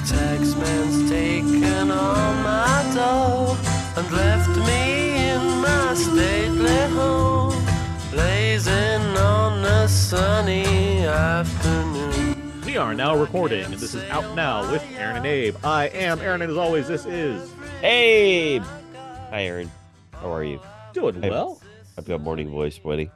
The taxman's taken all my dough and left me in my stately home, blazing on a sunny afternoon. We are now recording, and this is Out Now with Aaron and Abe. I am Aaron, and as always, this is Abe. Hi, Aaron. How are you? doing Hey. well. I've got morning voice, buddy.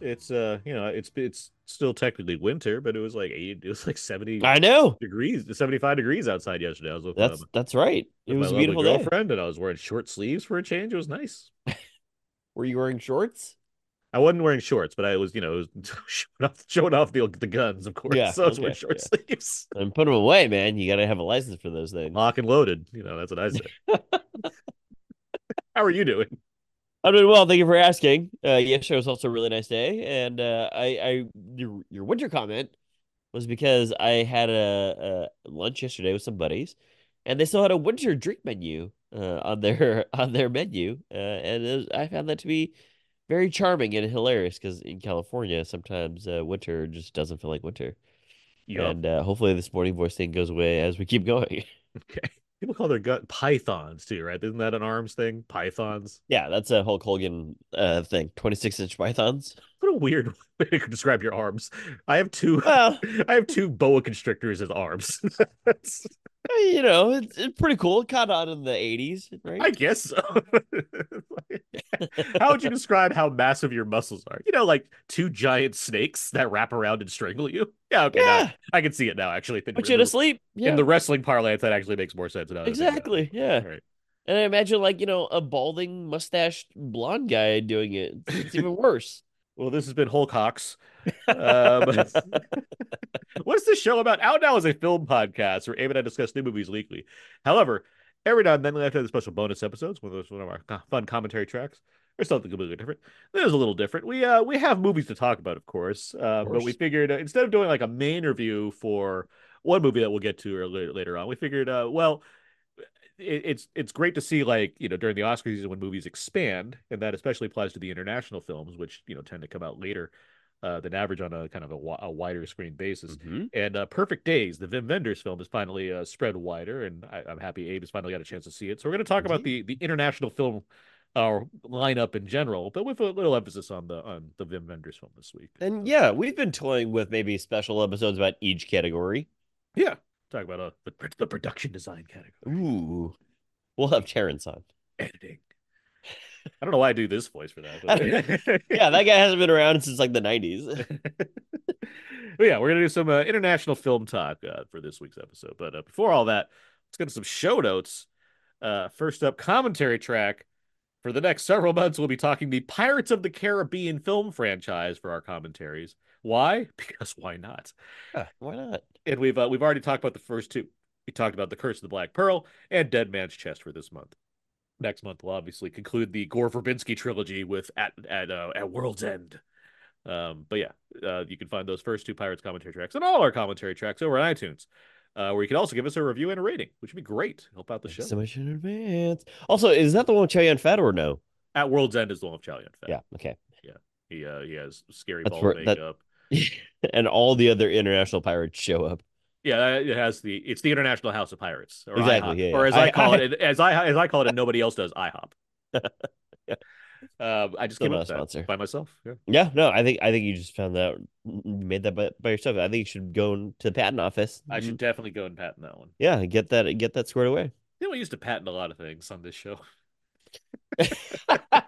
It's uh, you know, it's it's still technically winter, but it was like eight, it was like seventy I know. degrees, seventy five degrees outside yesterday. I was with, That's um, that's right. It was a my lovely beautiful day. girlfriend, and I was wearing short sleeves for a change. It was nice. Were you wearing shorts? I wasn't wearing shorts, but I was, you know, was showing off, showing off the the guns, of course. Yeah, so I was wearing short yeah. sleeves, And put them away, man. You gotta have a license for those things. lock and loaded. You know, that's what I say. How are you doing? I'm doing well. Thank you for asking. Uh, yesterday was also a really nice day, and uh, I, I your your winter comment was because I had a, a lunch yesterday with some buddies, and they still had a winter drink menu uh, on their on their menu, uh, and was, I found that to be very charming and hilarious because in California sometimes uh, winter just doesn't feel like winter, Yup. and uh, hopefully this morning voice thing goes away as we keep going. Okay. People call their gut pythons too, right? Isn't that an arms thing? Pythons. yeah, that's a Hulk Hogan uh, thing. Twenty six inch pythons. What a weird way to describe your arms. I have two. Well. I have two boa constrictors as arms. You know, it's, it's pretty cool. It caught on in the 80s, right? I guess so. how would you describe how massive your muscles are? You know, like two giant snakes that wrap around and strangle you. Yeah, okay, now I can see it now. Actually, Put you to sleep. Yeah, in the wrestling parlance, that actually makes more sense. Now I think about it. exactly. Yeah. Right. And I imagine, like, you know, a balding, mustached blonde guy doing it. It's even worse. Well, this has been Hulk Hawks. Um, what's this show about? Out Now is a film podcast where Abe and I discuss new movies weekly. However, every now and then we have to have special bonus episodes, one of those one of our fun commentary tracks, or something completely different. This is a little different. We uh we have movies to talk about, of course, uh, but we figured uh, instead of doing like a main review for one movie that we'll get to later, later on, we figured, uh, well. It, it's it's great to see like you know during the Oscar season when movies expand and that especially applies to the international films which you know tend to come out later uh, than average on a kind of a, a wider screen basis. Mhm. And uh, Perfect Days, the Wim Wenders film, is finally uh, spread wider, and I, I'm happy Abe has finally got a chance to see it. So we're going to talk about the the international film our lineup in general, but with a little emphasis on the on the Wim Wenders film this week. And yeah, we've been toying with maybe special episodes about each category. yeah, talk about uh, the, the production design category, Ooh. We'll have Terrence on. editing. I don't know why I do this voice for that. but- Yeah, that guy hasn't been around since like the 90s. But yeah, we're gonna do some uh, international film talk uh, for this week's episode. But uh, before all that, let's get to some show notes. Uh, first up, commentary track. For the next several months, we'll be talking the Pirates of the Caribbean film franchise for our commentaries. Why? Because why not? Yeah, why not? And we've uh, we've already talked about the first two. We talked about the Curse of the Black Pearl and Dead Man's Chest for this month. Next month, we'll obviously conclude the Gore Verbinski trilogy with at at uh, at World's End. Um, but yeah, uh, you can find those first two Pirates commentary tracks and all our commentary tracks over on iTunes, uh, where you can also give us a review and a rating, which would be great. Help out the show. So much in advance. Also, is that the one with Chow Yun Fat or no? At World's End is the one with Chow Yun Fat. Yeah, okay. Yeah. He uh, he has scary That's ball where- that- makeup. and all the other international pirates show up. Yeah, it has the it's the International House of Pirates, or Exactly, IHOP, yeah, or as I, I- call I- it, as I as I call it, and nobody else does, IHOP. Yeah. Um, I just Still came up with sponsor. by myself. Yeah. Yeah, no, I think I think you just found that made that by, by yourself. I think you should go to the patent office. I should definitely go and patent that one. yeah, get that get that squared away. You know, we used to patent a lot of things on this show. I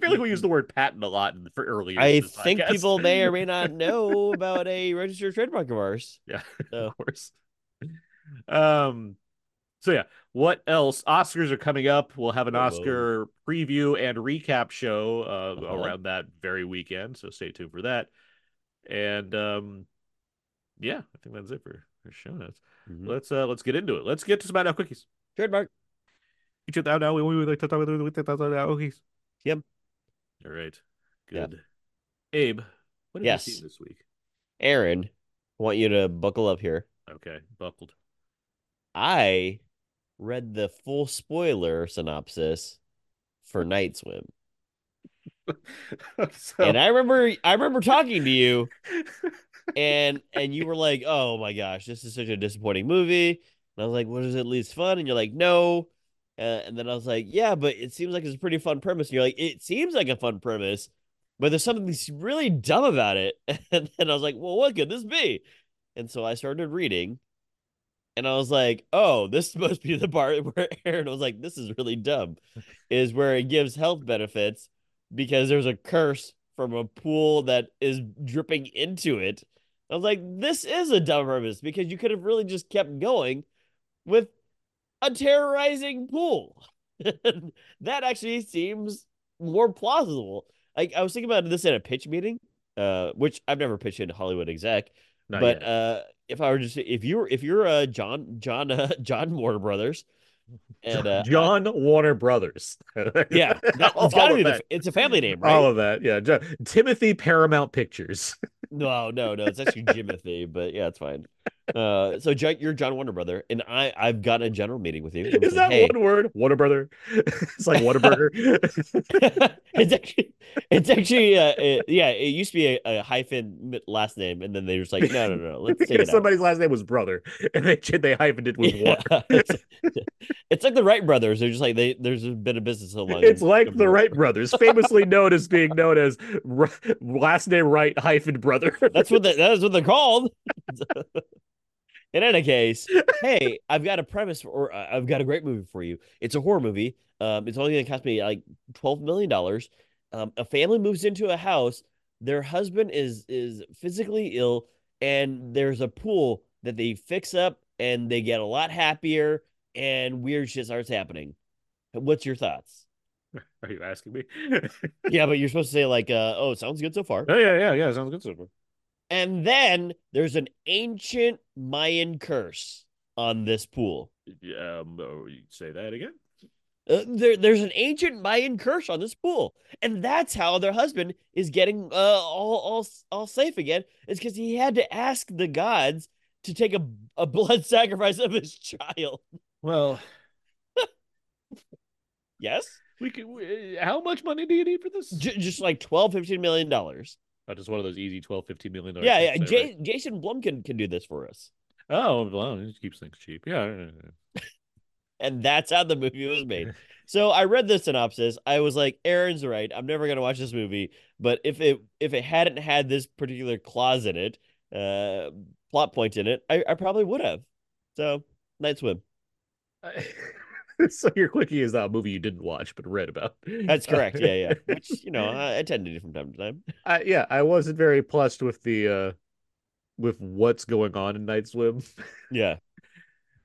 feel like we use the word patent a lot in, for earlier. I think people may or may not know about a registered trademark of ours. Yeah, So- of course. Um, so yeah, what else? Oscars are coming up. We'll have an Whoa. Oscar preview and recap show uh, Uh-huh. around that very weekend. So stay tuned for that. And um, yeah, I think that's it for, for show notes. Mhm. Let's uh let's get into it. Let's get to some out now quickies. Trademark. You check out now. We would like to talk about with the out now quickies. Yep. All right. Yeah. Good. Abe, what have Yes. you seen this week? Aaron, I want you to buckle up here. Okay, buckled. I read the full spoiler synopsis for Night Swim. so, And I remember I remember talking to you and and you were like, "Oh my gosh, this is such a disappointing movie." And I was like, "What is at least fun?" And you're like, "No." Uh, and then I was like, "Yeah, but it seems like it's a pretty fun premise." And you're like, "It seems like a fun premise, but there's something really dumb about it." And then I was like, "Well, what could this be?" And so I started reading, and I was like, "Oh, this must be the part where Aaron was like, this is really dumb," is where it gives health benefits because there's a curse from a pool that is dripping into it. I was like, this is a dumb premise because you could have really just kept going with a terrorizing pool. that actually seems more plausible. Like I was thinking about this at a pitch meeting, uh, which I've never pitched in Hollywood exec, Not but yet. uh, if I were just if you're if you're uh John John uh, John Warner Brothers, and uh, John Warner Brothers. yeah, that, it's got to of be the, it's a family name, right? All of that. Yeah. Jo- Timothy Paramount Pictures. No, no, no. It's actually Jimothy, but yeah, it's fine. Uh, so you're John Warner brother, and I I've got a general meeting with you. I'm Is that hey, one word? Warner Brother. it's like Whataburger. it's actually it's actually uh, it- yeah. It used to be a, a hyphen last name, and then they were just like, no, no, no, let's take it out. somebody's last name was Brother, and they they hyphened it with Yeah. Water. it's, it's like the Wright brothers. They're just like they. There's been a business so long. It's like the Wright brothers, famously known as being known as R- last name Wright hyphen brother. That's what they, that is what they're called. In any case, hey, I've got a premise for, or uh, I've got a great movie for you. It's a horror movie. Um, it's only going to cost me like twelve million dollars. Um, a family moves into a house. Their husband is is physically ill, and there's a pool that they fix up, and they get a lot happier, and weird shit starts happening. What's your thoughts? Are you asking me? Yeah, but you're supposed to say like, uh, "Oh, it sounds good so far." oh yeah, yeah, yeah. Sounds good so far. And then there's an ancient Mayan curse on this pool. Um, oh, say that again? Uh, there, there's an ancient Mayan curse on this pool, and that's how their husband is getting uh, all, all, all safe again. Is because he had to ask the gods to take a, a blood sacrifice of his child. Well, Yes, we could. We, how much money do you need for this? J- just like 12 15 million dollars. Oh, just one of those easy 12 15 million dollar Yeah, yeah. there, J- Jason Blum can, can do this for us. Oh, well, he just keeps things cheap. Yeah. yeah, yeah. and that's how the movie was made. So I read the synopsis. I was like, Aaron's right. I'm never gonna watch this movie. But if it if it hadn't had this particular clause in it, uh, plot point in it, I, I probably would have. So Night Swim. so your quickie is that movie you didn't watch but read about. That's correct. Yeah, yeah. Which you know I, I tend to do from time to time. I, yeah, I wasn't very plussed with the uh with what's going on in Night Swim. Yeah,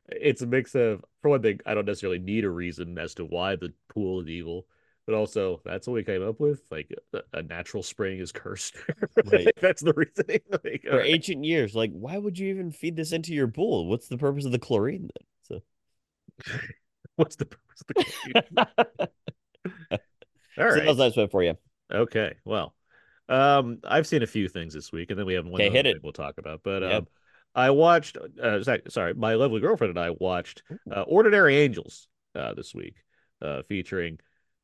It's a mix of, for one thing, I don't necessarily need a reason as to why the pool is evil, but also that's what we came up with. Like a, natural spring is cursed. Right. that's the reasoning. Like, for right. ancient years, like why would you even feed this into your pool? What's the purpose of the chlorine then? So, What's the purpose of the cookie? All right. how's for you? Okay. Well, um, I've seen a few things this week, and then we have one Okay, hit it. we'll talk about. But Yeah. um, I watched. Uh, sorry, my lovely girlfriend and I watched uh, Ordinary Angels uh, this week, uh, featuring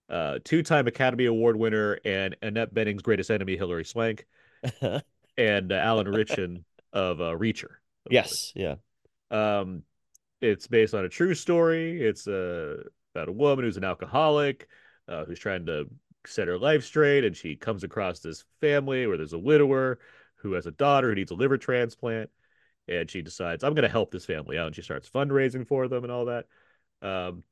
uh, two-time Academy Award winner and Annette Bening's greatest enemy, Hilary Swank, and uh, Alan Ritchson of uh, Reacher. yes, yeah. Um, it's based on a true story. It's uh, about a woman who's an alcoholic, uh, who's trying to set her life straight, and she comes across this family where there's a widower who has a daughter who needs a liver transplant, and she decides I'm going to help this family out, and she starts fundraising for them and all that. Um,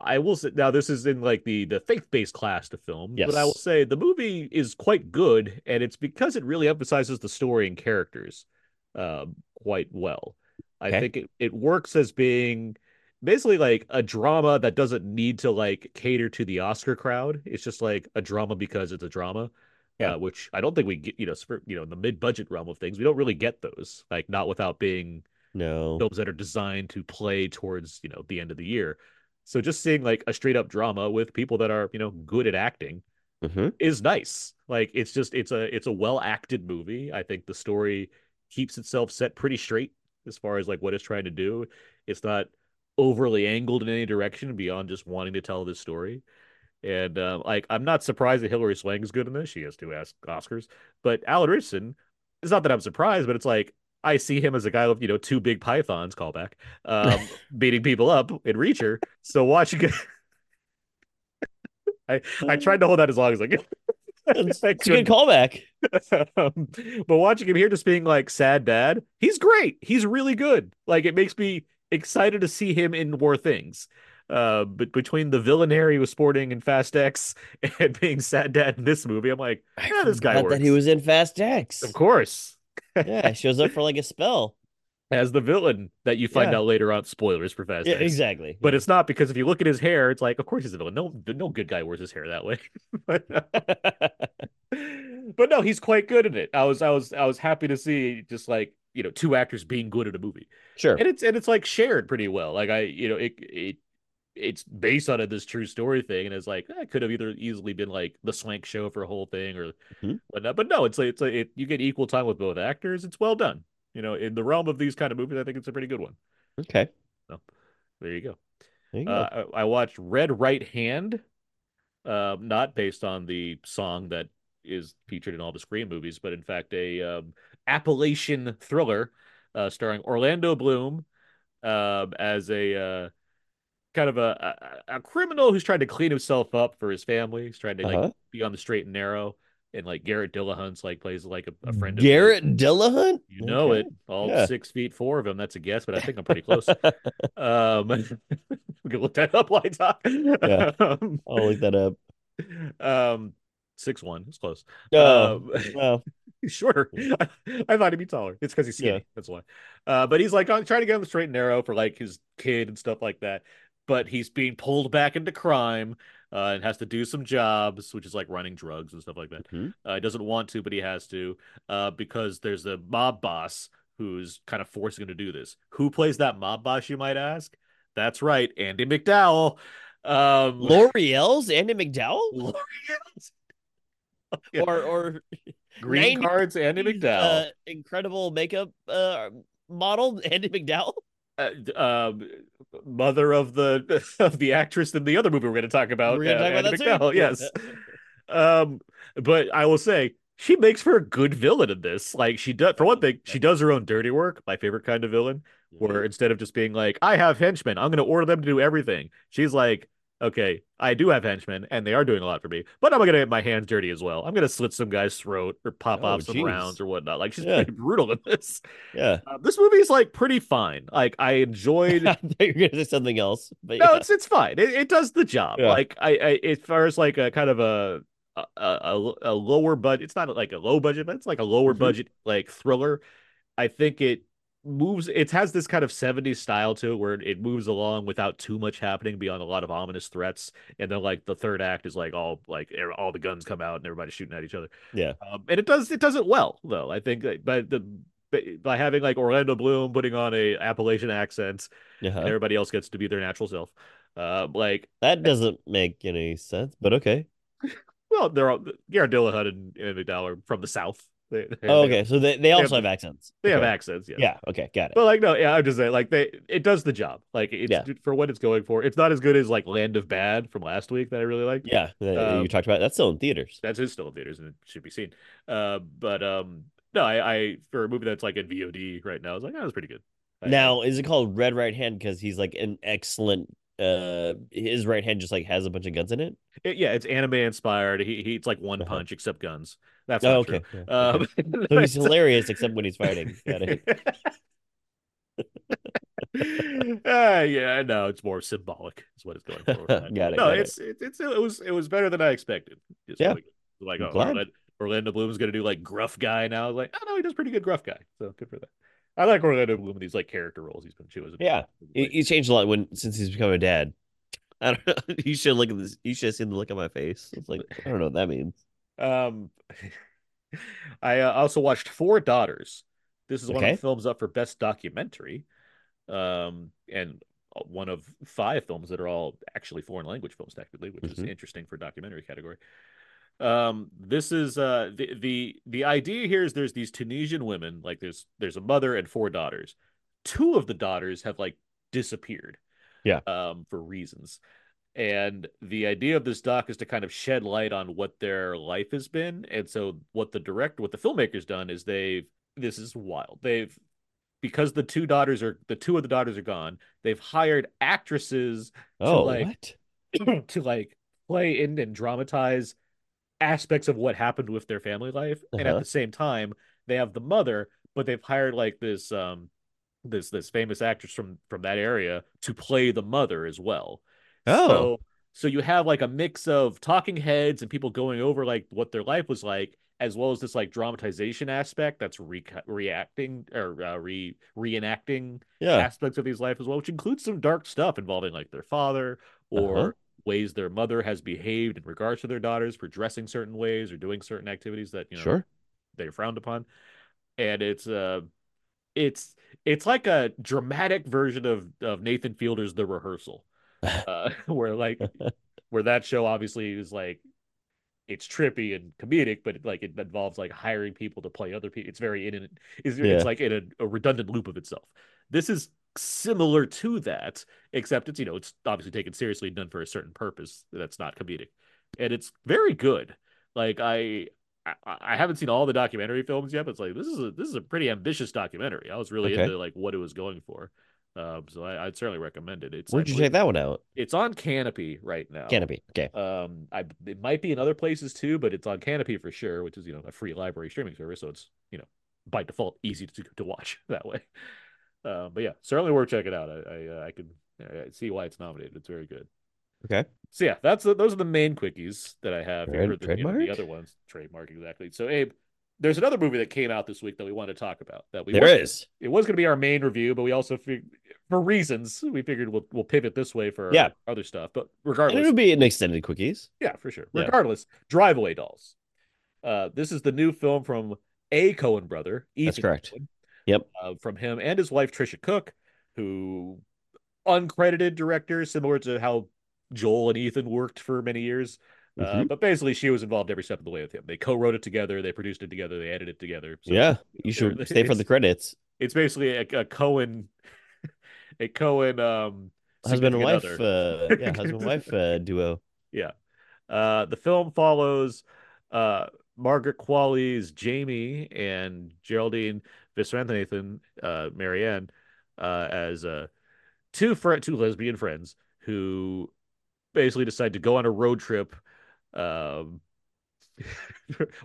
I will say now this is in like the the faith based class to film, but I will say the movie is quite good, and it's because it really emphasizes the story and characters um, quite well. I Okay. think it, it works as being basically like a drama that doesn't need to like cater to the Oscar crowd. It's just like a drama because it's a drama. Yeah. Uh, which I don't think we get, you know, you know, in the mid-budget realm of things, we don't really get those. Like not without being No. films that are designed to play towards, you know, the end of the year. So just seeing like a straight up drama with people that are, you know, good at acting hmm is nice. Like it's just it's a it's a well acted movie. I think the story keeps itself set pretty straight as far as like what it's trying to do. It's not overly angled in any direction beyond just wanting to tell this story. And um, like I'm not surprised that Hilary Swank is good in this. She has two Os- Oscars, but Alan Richardson. it's not that I'm surprised, but it's like I see him as a guy with you know two big pythons callback, um, beating people up in Reacher. So watching I I tried to hold that as long as I could. It's, a good callback. Um, but watching him here just being like sad dad, he's great. He's really good. Like it makes me excited to see him in more things. Uh, but between the villainary he was sporting in Fast X and being sad dad in this movie, I'm like, I yeah, this guy works. that he was in Fast X. Of course, Yeah, he shows up for like a spell. As the villain that you find Yeah. out later on. Spoilers for Fast Yeah, X. exactly. But it's not because if you look at his hair, it's like, of course he's a villain. No, no good guy wears his hair that way. but, but no, he's quite good at it. I was, I was, I was happy to see just like you know two actors being good at a movie, sure. and it's and it's like shared pretty well. Like I, you know, it it it's based on a, this true story thing, and it's like it could have either easily been like the Swank Show for a whole thing or Mhm. whatnot. But no, it's like it's like it, you get equal time with both actors. It's well done. You know, in the realm of these kind of movies, I think it's a pretty good one. Okay. There you go. There you go. Uh, I, I watched Red Right Hand, uh, not based on the song that is featured in all the Scream movies, but in fact a um, Appalachian thriller uh, starring Orlando Bloom um, as a uh, kind of a, a a criminal who's trying to clean himself up for his family. He's trying to like Uh-huh. be on the straight and narrow, and like Garrett Dillahunt's like plays like a, a friend. of his. Garrett Dillahunt? You know Okay. it. All Yeah. six feet four of him. That's a guess, but I think I'm pretty close. Um, we can look that up while I talk. Yeah. Um, I'll look that up. um, six one. It's close. Oh, Um, well, he's shorter. I, I thought he'd be taller. It's because he's skinny. Yeah. That's why. Uh, but he's like on, trying to get on the straight and narrow for like his kid and stuff like that. But he's being pulled back into crime uh, and has to do some jobs, which is like running drugs and stuff like that. mhm. Uh, he doesn't want to, but he has to uh, because there's a mob boss who's kind of forcing him to do this. Who plays that mob boss, you might ask? That's right, Andie MacDowell. Um, L'Oreal's Andie MacDowell? L'Oreal's- Yeah. Or or Green 90s, cards, Andie MacDowell. uh, incredible makeup uh, model Andie MacDowell? Uh, um, mother of the of the actress in the other movie we're going to talk about. Uh, talk about that too? MacDowell, Yes. um, but I will say she makes for a good villain in this. Like she does, for one thing, she does her own dirty work. My favorite kind of villain, where instead of just being like, "I have henchmen, I'm going to order them to do everything," she's like, "Okay, I do have henchmen, and they are doing a lot for me, but I'm going to get my hands dirty as well. I'm going to slit some guy's throat or pop Oh, off some geez. rounds or whatnot." Like she's Yeah. pretty brutal in this. Yeah. Uh, this movie is like pretty fine. Like I enjoyed. I you were gonna say something else. But no, yeah. it's it's fine. It, it does the job. Yeah. Like I, I, as far as like a kind of a a, a, a lower budget, it's not like a low budget, but it's like a lower Mhm. budget like thriller. I think it moves. It has this kind of '70s style to it, where it moves along without too much happening beyond a lot of ominous threats. And then like the third act is like all like all the guns come out and everybody's shooting at each other. Yeah. Um, and it does it does it well though. I think by the by- by having like Orlando Bloom putting on a Appalachian accent Uh-huh. and everybody else gets to be their natural self. Uh, like, That doesn't make any sense, but okay. well, they're all Garrett Dillahunt and, and MacDowell are from the South. They, they, Oh, okay. So they, they also have- have accents. They have accents, yeah. Yeah. Okay. Got it. But like, no, yeah, I'm just saying, like, they it does the job. Like, it's Yeah. for what it's going for. It's not as good as like Land of Bad from last week that I really liked. Yeah. Um, you talked about that's still in theaters. That's is still in theaters and it should be seen. Uh, but um, no, I, I for a movie that's like in VOD right now, I was like, that was pretty good. I- Now, is it called Red Right Hand because he's like an excellent? Uh, his right hand just like has a bunch of guns in it. it- yeah, it's anime inspired. He he it's like one Uh-huh. punch except guns. That's Oh, not okay. true. Yeah, Um. So he's hilarious except when he's fighting. Got it. uh, yeah, no, it's more symbolic. Is what it's going for. Got it, No, got it's it, it's it was it was better than I expected. Just Yeah. like, like oh, glad. Orlando, Orlando Bloom's gonna do like gruff guy now. Like, oh no, he does pretty good gruff guy. So good for that. I like Orlando Bloom in these like character roles he's been choosing. Yeah. He, he's changed a lot when since he's become a dad. I don't know. You should look at this. You should have seen the look on my face. It's like I don't know what that means. Um, I uh, also watched Four Daughters. This is one Okay. of the films up for best documentary, um, and one of five films that are all actually foreign language films, technically, which is Mhm. interesting for documentary category. Um, this is uh the the the idea here is there's these Tunisian women, like there's there's a mother and four daughters. Two of the daughters have like disappeared, Yeah. um, for reasons. And the idea of this doc is to kind of shed light on what their life has been. And so what the director, what the filmmaker's done is they've this is wild. They've because the two daughters are the two of the daughters are gone, they've hired actresses Oh, to like what? to like play in and dramatize aspects of what happened with their family life. And at Uh-huh. the same time, they have the mother, but they've hired like this um this this famous actress from from that area to play the mother as well. Oh. So so you have like a mix of talking heads and people going over like what their life was like, as well as this like dramatization aspect that's re- reacting or uh, re reenacting Yeah. aspects of his life as well, which includes some dark stuff involving like their father or Uh-huh. Ways their mother has behaved in regards to their daughters for dressing certain ways or doing certain activities that you know Sure. they frowned upon. And it's uh it's it's like a dramatic version of of Nathan Fielder's The Rehearsal. Uh where like where that show obviously is like it's trippy and comedic, but like it involves like hiring people to play other people. It's very in an it's, Yeah. it's like in a, a redundant loop of itself. This is similar to that, except it's you know it's obviously taken seriously done for a certain purpose that's not comedic, and it's very good. Like I. I, I haven't seen all the documentary films yet, but it's like this is a this is a pretty ambitious documentary. I was really Okay. into like what it was going for, um, so I, I'd certainly recommend it. It's Where'd you check that one out? It's on Kanopy right now. Kanopy. Okay. Um, I it might be in other places too, but it's on Kanopy for sure, which is you know a free library streaming service, so it's you know by default easy to to watch that way. Uh, but yeah, certainly worth checking out. I I, uh, I can I see why it's nominated. It's very good. Okay. So yeah, that's the, those are the main quickies that I have. Trade- the, you know, the other ones, trademark exactly. So Abe, there's another movie that came out this week that we want to talk about. That we There is. It was going to be our main review, but we also fig- for reasons we figured we'll we'll pivot this way for Yeah. other stuff. But And regardless, it'll be an extended quickies. yeah, for sure. Yeah. Regardless, Drive Away Dolls. Uh, this is the new film from a Coen brother. That's correct. Coen, Yep. uh, from him and his wife Tricia Cooke, who uncredited director, similar to how Joel and Ethan worked for many years. Uh, Mhm. but basically, she was involved every step of the way with him. They co-wrote it together, they produced it together, they edited it together. So yeah. You should stay for the credits. It's basically a, a Coen, a Coen um, Husband and wife. Uh, yeah. Husband wife uh, duo. Yeah. Uh, the film follows uh, Margaret Qualley's Jamie and Geraldine Viswanathan, uh, Marianne, uh, as uh, two fr- two lesbian friends who basically decide to go on a road trip. Um,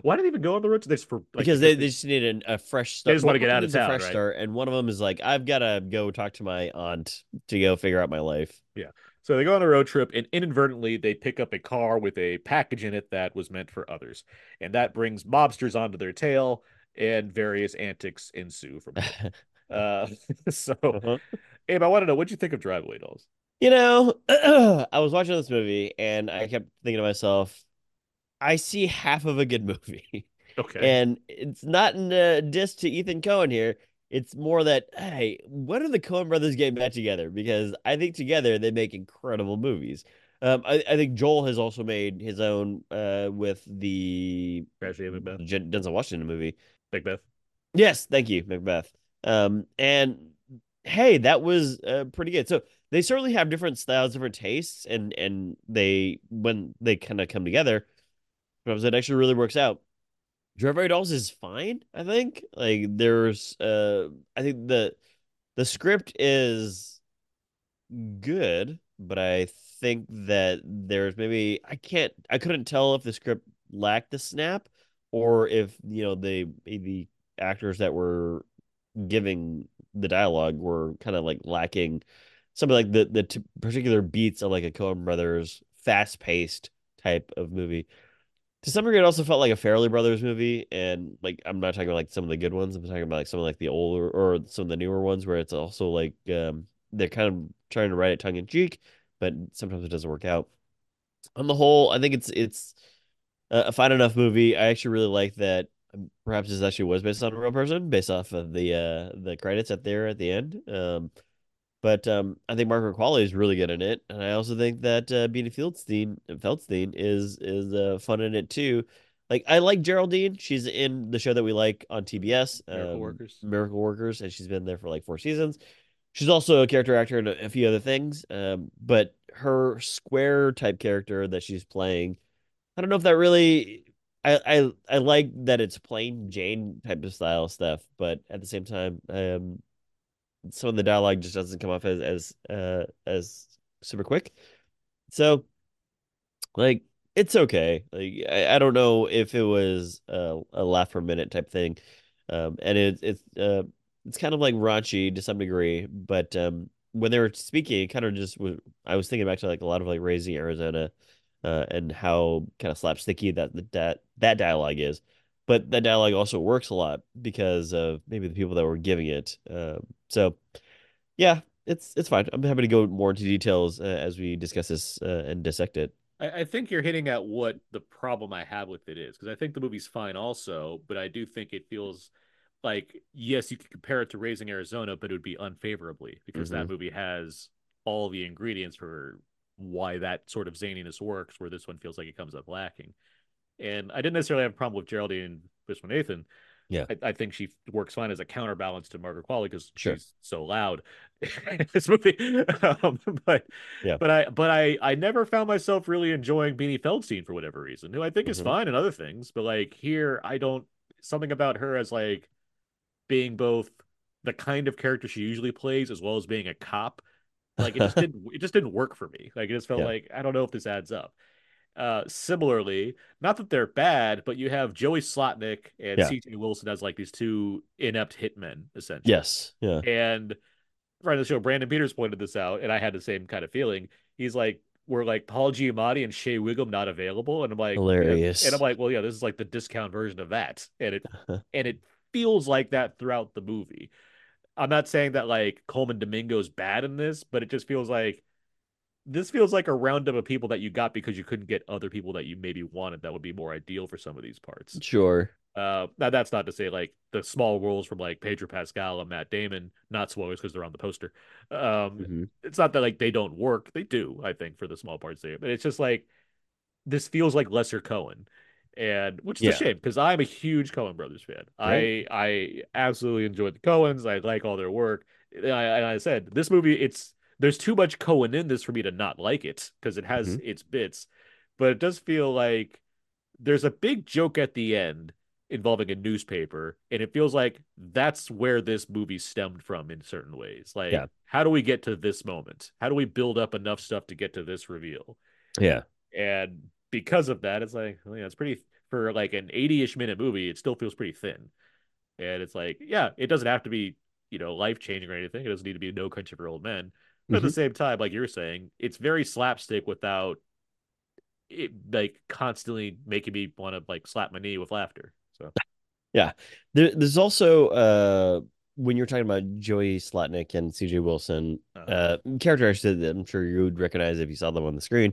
why did they even go on the road? to This for like, because they, they just need a, a fresh start. They just wanna get out of needs a town, fresh right? start, and one of them is like, I've got to go talk to my aunt to go figure out my life. Yeah, so they go on a road trip and inadvertently they pick up a car with a package in it that was meant for others. And that brings mobsters onto their tail and various antics ensue from it. uh so Uh-huh. Abe, I want to know what you think of Drive Away Dolls. You know, I was watching this movie and I kept thinking to myself, I see half of a good movie. Okay. And it's not in a diss to Ethan Coen here. It's more that, hey, when are the Coen brothers getting back together? Because I think together they make incredible movies. Um, I, I think Joel has also made his own uh, with the Tragedy of Macbeth. Jen- Denzel Washington movie. Macbeth. Yes, thank you, Macbeth. Um, and hey, that was uh, pretty good. So they certainly have different styles, different tastes, and and they when they kind of come together, it actually really works out. Drive Away Dolls is fine, I think. Like there's uh I think the the script is good, but I think that there's maybe I can't I couldn't tell if the script lacked the snap or if you know the the actors that were giving the dialogue were kind of like lacking some of like the the t- particular beats of like a Coen Brothers fast paced type of movie. To some degree, it also felt like a Farrelly Brothers movie, and like I'm not talking about like some of the good ones. I'm talking about like some of like the older or some of the newer ones where it's also like um they're kind of trying to write it tongue in cheek, but sometimes it doesn't work out. On the whole, I think it's it's a a fine enough movie. I actually really like that. um, Perhaps this actually was based on a real person, based off of the uh the credits at there at the end. Um, but um, I think Margaret Qualley is really good in it, and I also think that uh, Beanie Feldstein Feldstein is is uh, fun in it too. Like I like Geraldine; she's in the show that we like on TBS, Miracle um, Workers. Miracle Workers, and she's been there for like four seasons. she's also a character actor in a, a few other things. Um, but her square type character that she's playing, I don't know if that really. I, I I like that it's plain Jane type of style stuff, but at the same time, um, some of the dialogue just doesn't come off as as uh as super quick. So like it's okay. Like I, I don't know if it was a, a laugh per minute type thing. Um and it it's uh it's kind of like raunchy to some degree, but um when they were speaking, it kind of just was I was thinking back to like a lot of like Raising Arizona uh and how kind of slapsticky that that that dialogue is. But that dialogue also works a lot because of maybe the people that were giving it. Um so yeah, it's it's fine. I'm happy to go more into details uh, as we discuss this uh, and dissect it. I, I think you're hitting at what the problem I have with it is because I think the movie's fine also, but I do think it feels like yes, you could compare it to Raising Arizona, but it would be unfavorably because that Mhm. movie has all the ingredients for why that sort of zaniness works, where this one feels like it comes up lacking. And I didn't necessarily have a problem with Geraldine Nathan. Yeah. I, I think she works fine as a counterbalance to Margaret Qualley because Sure. she's so loud in this movie. Um, but Yeah. but I but I I never found myself really enjoying Beanie Feldstein for whatever reason, who I think is Mhm. fine in other things, but like here I don't something about her as like being both the kind of character she usually plays as well as being a cop. Like it just didn't it just didn't work for me. Like it just felt Yeah. like I don't know if this adds up. Uh, similarly, not that they're bad, but you have Joey Slotnick and Yeah. C.J. Wilson as like these two inept hitmen, essentially. Yes. Yeah. And friend of the show, Brandon Peters pointed this out, and I had the same kind of feeling. He's like, "We're like Paul Giamatti and Shea Whigham not available," and I'm like, Hilarious. And I'm like, "Well, yeah, this is like the discount version of that," and it and it feels like that throughout the movie. I'm not saying that like Colman Domingo's bad in this, but it just feels like this feels like a roundup of people that you got because you couldn't get other people that you maybe wanted that would be more ideal for some of these parts. Sure. Uh, now that's not to say like the small roles from like Pedro Pascal and Matt Damon, not spoilers because they're on the poster. Um, Mhm. it's not that like they don't work; they do. I think for the small parts there, but it's just like this feels like lesser Coen, and which is Yeah. a shame because I'm a huge Coen Brothers fan. I I absolutely enjoyed the Coens. I like all their work. And I, and I said this movie, it's there's too much Coen in this for me to not like it because it has Mhm. its bits, but it does feel like there's a big joke at the end involving a newspaper and it feels like that's where this movie stemmed from in certain ways like Yeah. how do we get to this moment how do we build up enough stuff to get to this reveal Yeah. and because of that it's like well, yeah, it's pretty for like an 80ish minute movie it still feels pretty thin and it's like yeah it doesn't have to be you know life changing or anything it doesn't need to be no country for old men but at the Mhm. same time like you're saying it's very slapstick without it like constantly making me want to like slap my knee with laughter so yeah, There, there's also uh when you're talking about Joey Slotnick and CJ Wilson, uh, uh character actors that I'm sure you would recognize if you saw them on the screen.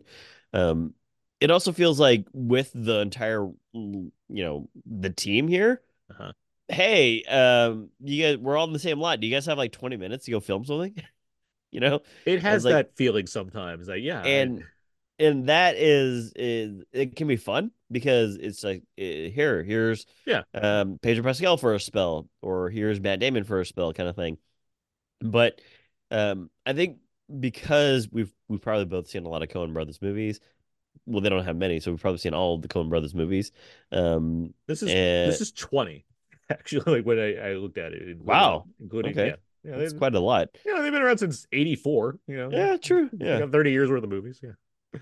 Um it also feels like with the entire you know the team here, uh-huh. hey, um you guys we're all in the same lot. Do you guys have like 20 minutes to go film something? you know? it has like- that feeling sometimes like yeah and and that is is it can be fun because it's like eh, here here's Yeah. um Pedro Pascal for a spell or here's Matt Damon for a spell kind of thing but um I think because we've we've probably both seen a lot of Coen Brothers movies well they don't have many so we've probably seen all of the Coen Brothers movies um this is eh, this is 20 actually like when I, I looked at it including, Wow. including Okay. yeah yeah that's quite a lot yeah they've been around since 84 you know yeah true yeah 30 years worth of movies yeah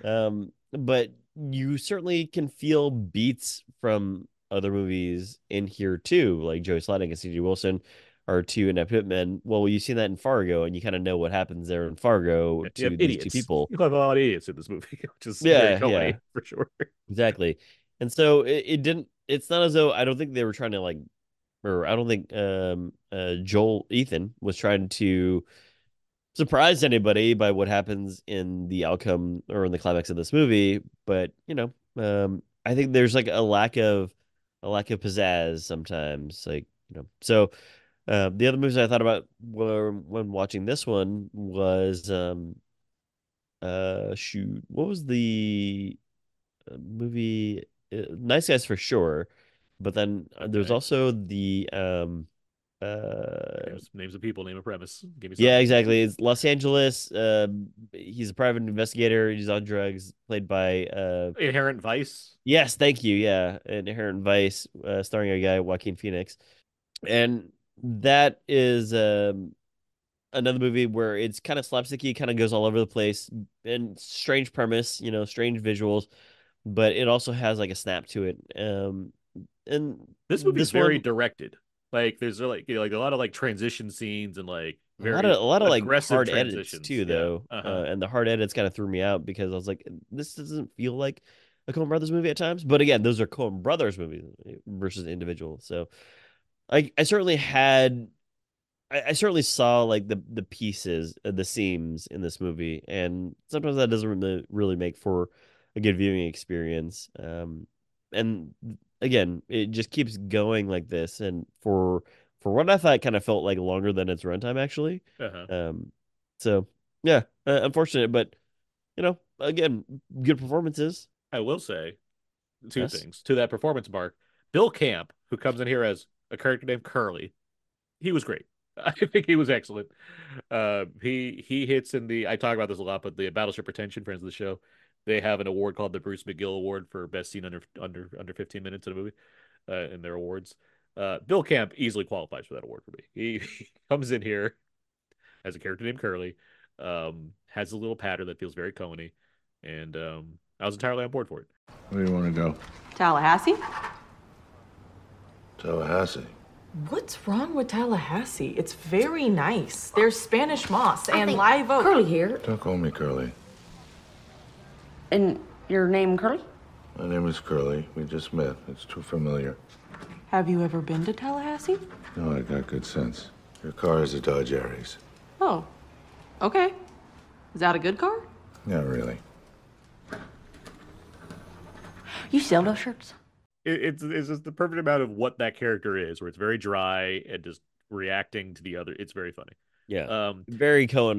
Um, but you certainly can feel beats from other movies in here too, like Joey Slotnick and C.J. Wilson are two inept hitmen. Well, you've seen that in Fargo, and you kind of know what happens there in Fargo you to these two people. you have a lot of idiots in this movie which is Yeah, yeah. for sure Exactly. And so it, it didn't. It's not as though I don't think they were trying to like, or I don't think um uh Joel Ethan was trying to surprise anybody by what happens in the outcome or in the climax of this movie. But you know, um, I think there's like a lack of a lack of pizzazz sometimes. Like you know, so uh, the other movies I thought about were when watching this one was um uh shoot what was the uh, movie uh, Nice Guys for sure, but then uh, there's also the um Uh, Names, names of people, name of premise. Give me yeah, exactly. It's Los Angeles. Um, he's a private investigator. He's on drugs. Played by uh, Inherent Vice. yes, thank you. Yeah, Inherent Vice, uh, starring a guy Joaquin Phoenix, and that is um another movie where it's kind of slapsticky, kind of goes all over the place, and strange premise, you know, strange visuals, but it also has like a snap to it. Um, and This movie is This very one- directed. Like there's like you know, like a lot of like transition scenes and like a lot of a lot of like aggressive hard edits too, Yeah. though. Uh-huh. Uh, and the hard edits kind of threw me out because I was like, this doesn't feel like a Coen Brothers movie at times. But again, those are Coen Brothers movies versus individual. So I I certainly had I, I certainly saw like the the pieces, uh, the seams in this movie, and sometimes that doesn't really, really make for a good viewing experience. Um, and again, it just keeps going like this, and for for what I thought kind of felt like longer than its runtime actually. Uh-huh. Um, so yeah, uh, unfortunate, but you know, again, good performances. I will say two Yes. things to that performance mark. Bill Camp, who comes in here as a character named Curly, he was great. I think he was excellent. Uh, he he hits in the I talk about this a lot, but the Battleship Pretension friends of the show, they have an award called the Bruce McGill Award for best scene under under under 15 minutes in a movie, uh, in their awards. Uh, Bill Camp easily qualifies for that award for me. He, he comes in here as a character named Curly, um, has a little pattern that feels very Coney, and um, I was entirely on board for it. Where do you want to go? Tallahassee? Tallahassee. What's wrong with Tallahassee? It's very nice. There's Spanish moss and think live oak. Curly here. Don't call me Curly. And your name Curly? My name is Curly. We just met. It's too familiar. Have you ever been to Tallahassee? No, I got good sense. Your car is a Dodge Aries. Oh. Okay. Is that a good car? Not really. You sell those shirts? It, it's it's just the perfect amount of what that character is, where it's very dry and just reacting to the other. It's very funny. Yeah, Um, very Coen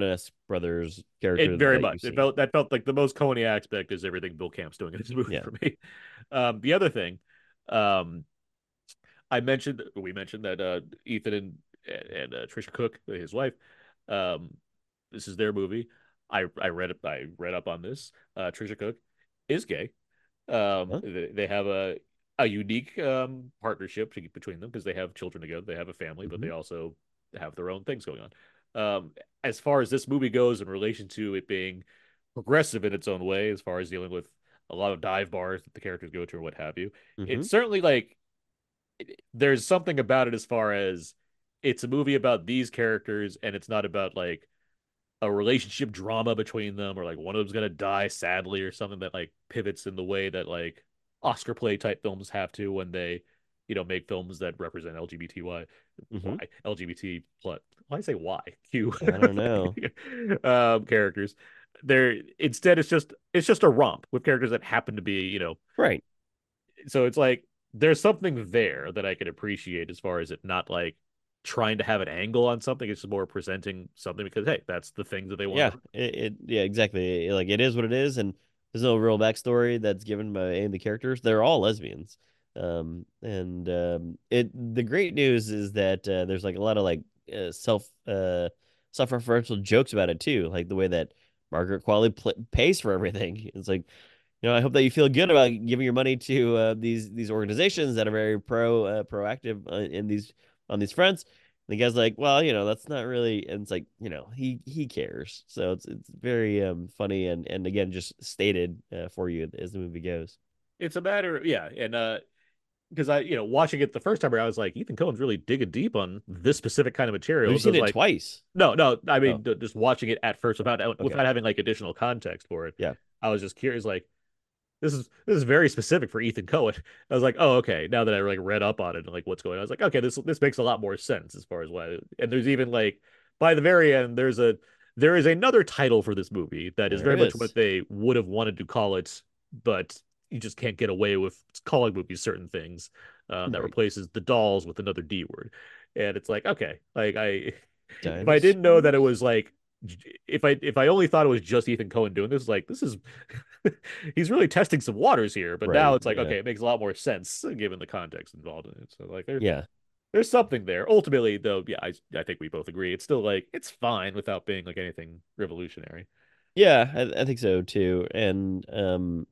brothers character. it very much. It felt that felt like the most Coney aspect is everything Bill Camp's doing in this movie Yeah. for me. Um, the other thing, um, I mentioned we mentioned that uh, Ethan and and uh, Tricia Cooke, his wife, um, this is their movie. I I read. I read up on this. Uh, Tricia Cooke is gay. Um, Huh? they, they have a a unique um partnership to- between them because they have children together. They have a family, but they also have their own things going on. Um, as far as this movie goes in relation to it being progressive in its own way, as far as dealing with a lot of dive bars that the characters go to or what have you, Mhm. it's certainly like it- there's something about it as far as it's a movie about these characters and it's not about like a relationship drama between them or like one of them's gonna die sadly or something that like pivots in the way that like Oscar play type films have to when they you know make films that represent LGBTY Mhm. Y LGBT plus why say Y Q I don't know. um characters they're instead it's just it's just a romp with characters that happen to be you know Right. so it's like there's something there that I can appreciate as far as it not like trying to have an angle on something. It's just more presenting something because hey, that's the things that they want. Yeah. It, it. Yeah. Exactly. Like it is what it is, and there's no real backstory that's given by any of the characters. They're all lesbians. Um. And um. It. The great news is that uh, there's like a lot of like uh, self uh self-referential jokes about it too, like the way that Margaret Qualley pl- pays for everything. It's like. You know, I hope that you feel good about giving your money to uh, these these organizations that are very pro uh, proactive uh, in these on these fronts. The guy's like, well, you know, that's not really, and it's like, you know, he he cares. So it's it's very um funny and and again just stated uh, for you as the movie goes. It's a matter, yeah, and uh, because I you know watching it the first time, I was like, Ethan Coen's really digging deep on this specific kind of material. So seen it like, twice. No, no, I mean Oh. d- just watching it at first without without having like additional context for it. Yeah. I was just curious, like this is this is very specific for Ethan Coen. I was like, oh, okay. Now that I like read up on it and like what's going on, I was like, okay, this this makes a lot more sense as far as why. And there's even like by the very end, there's a there is another title for this movie that is There very much what they would have wanted to call it, but you just can't get away with calling movies certain things. Uh, that replaces the dolls with another D word, and it's like okay, like I if I didn't know that it was like if I if I only thought it was just Ethan Coen doing this, like this is he's really testing some waters here. But now it's like yeah. okay, it makes a lot more sense given the context involved in it. So like there, Yeah. there's something there. Ultimately, though, yeah, I I think we both agree. It's still like it's fine without being like anything revolutionary. Yeah, I, I think so too. And um,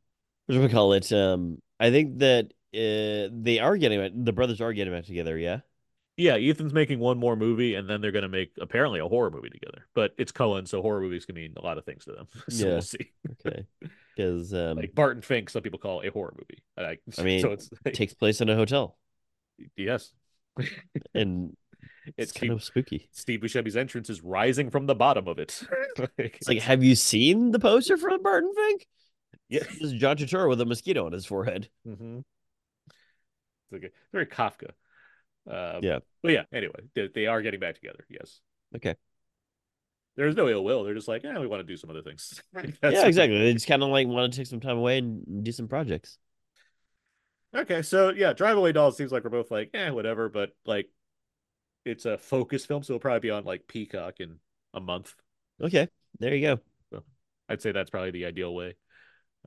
what do we call it? Um, I think that uh, they are getting the brothers are getting back together. Yeah. Yeah, Ethan's making one more movie, and then they're gonna make apparently a horror movie together. But it's Coen, so horror movies can mean a lot of things to them. so Yeah. we'll see. Okay. Because um, Like Barton Fink, some people call a horror movie. I, I mean, so it's it takes place in a hotel, yes, and it's it's kind Steve, of spooky. Steve Buscemi's entrance is rising from the bottom of it. like, It's like, have you seen the poster for Barton Fink? yeah, This is John Turturro with a mosquito on his forehead. hmm it's like a, very Kafka. Uh, Yeah. but yeah. Anyway, they, they are getting back together. Yes. Okay. There's no ill will. They're just like, yeah, we want to do some other things. Yeah, exactly. They just kind of like want to take some time away and do some projects. Okay, so yeah, Drive Away Dolls seems like we're both like, eh, whatever, but like it's a focus film, so it'll probably be on like Peacock in a month. Okay, there you go. I'd say that's probably the ideal way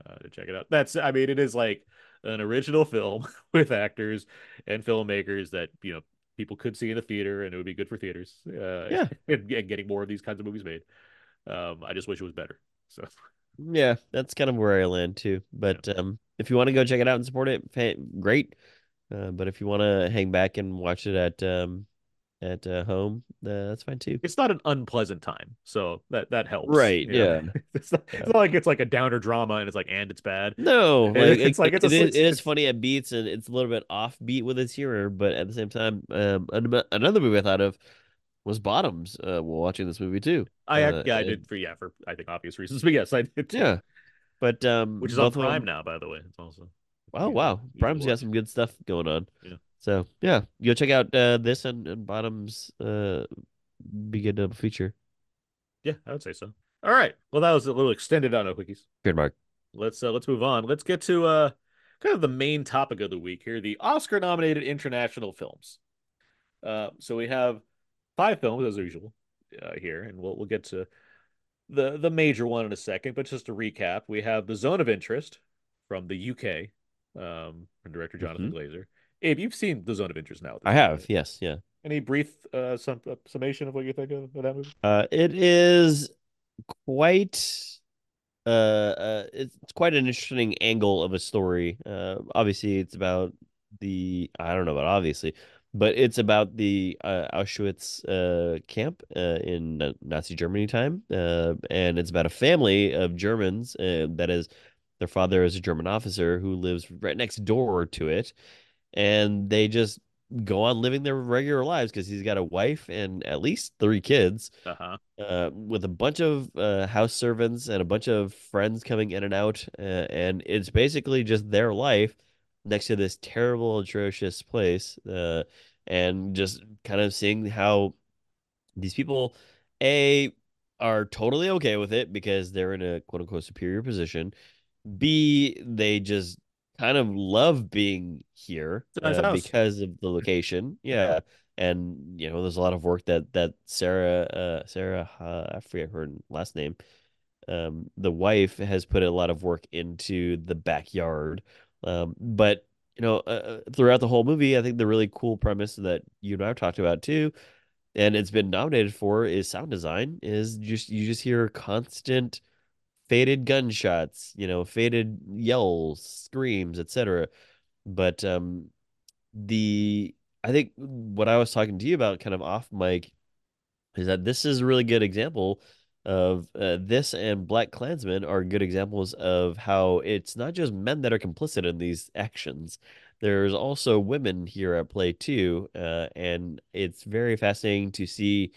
uh, to check it out. That's, I mean, it is like an original film with actors and filmmakers that you know people could see in the theater, and it would be good for theaters. Uh, Yeah. and, and getting more of these kinds of movies made. Um, I just wish it was better. So Yeah, that's kind of where I land too. But um, if you want to go check it out and support it, great. Uh, but if you want to hang back and watch it at um, at uh, home, uh, that's fine too. it's not an unpleasant time, so that that helps. Right, yeah. it's, not, it's not like it's like a downer drama, and it's like and it's bad. No, It- like it's it, like it's a it, is, it is it's- funny at beats and it's a little bit offbeat with its humor, but at the same time, um, another movie I thought of was Bottoms. Uh, while watching this movie too. I Uh, yeah, I and- did for yeah for I think obvious reasons, but yes, I did. too. Yeah, but um, which is on Prime them- now, by the way. It's also Oh wow, Prime's got some good stuff going on. Yeah. So yeah, go check out uh, this and, and Bottoms. Uh, be good double feature. Yeah, I would say so. All right, well that was a little extended Out Now Quickies. Good mark. Let's uh, let's move on. Let's get to uh kind of the main topic of the week here: the Oscar-nominated international films. Uh, so we have five films as usual uh, here, and we'll we'll get to the the major one in a second. But just to recap, we have The Zone of Interest from the UK, um, from director Jonathan Glazer. Abe, you've seen The Zone of Interest now. I have, right? yes, yeah. Any brief uh, sum, uh, summation of what you think of, of that movie? Uh, it is quite uh, uh it's, it's quite an interesting angle of a story. Uh, obviously, it's about the I don't know about obviously, but it's about the uh, Auschwitz uh camp uh, in Nazi Germany time. Uh, and it's about a family of Germans uh, that is their father is a German officer who lives right next door to it, and they just go on living their regular lives because he's got a wife and at least three kids Uh huh. uh, with a bunch of uh, house servants and a bunch of friends coming in and out, uh, and it's basically just their life next to this terrible, atrocious place, uh, and just kind of seeing how these people, a, are totally okay with it because they're in a quote unquote superior position. B, they just kind of love being here uh, because of the location. Yeah. And you know, there's a lot of work that that Sarah, uh, Sarah, uh, I forget her last name, um, the wife has put a lot of work into the backyard. Um, but you know, uh, throughout the whole movie, I think the really cool premise that you and I have talked about too, and it's been nominated for is sound design. Is just you just hear constant faded gunshots, you know, faded yells, screams, etc. But um, the I think what I was talking to you about, kind of off mic, is that this is a really good example of uh, this and BlacKkKlansman are good examples of how it's not just men that are complicit in these actions. There's also women here at play too, uh, and it's very fascinating to see.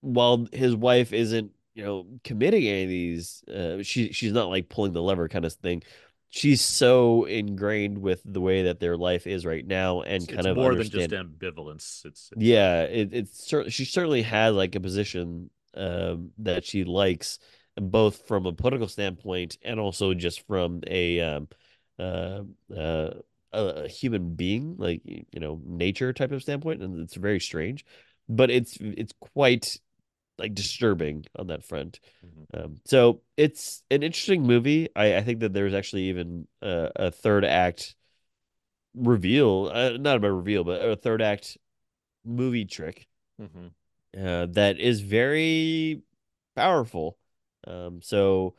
While his wife isn't, you know, committing any of these, uh, she she's not like pulling the lever kind of thing. She's so ingrained with the way that their life is right now, and It's, kind it's of more understand than just ambivalence. It's, it's yeah, it, it's cer- she certainly has like a position um, that she likes, both from a political standpoint and also just from a um, uh, uh, a human being, like you know, nature type of standpoint, and it's very strange, but it's it's quite like disturbing on that front. Mhm. Um, so it's an interesting movie. I, I think that there's actually even a, a third act reveal, uh, not a reveal, but a third act movie trick Mhm. uh, that is very powerful. Um, so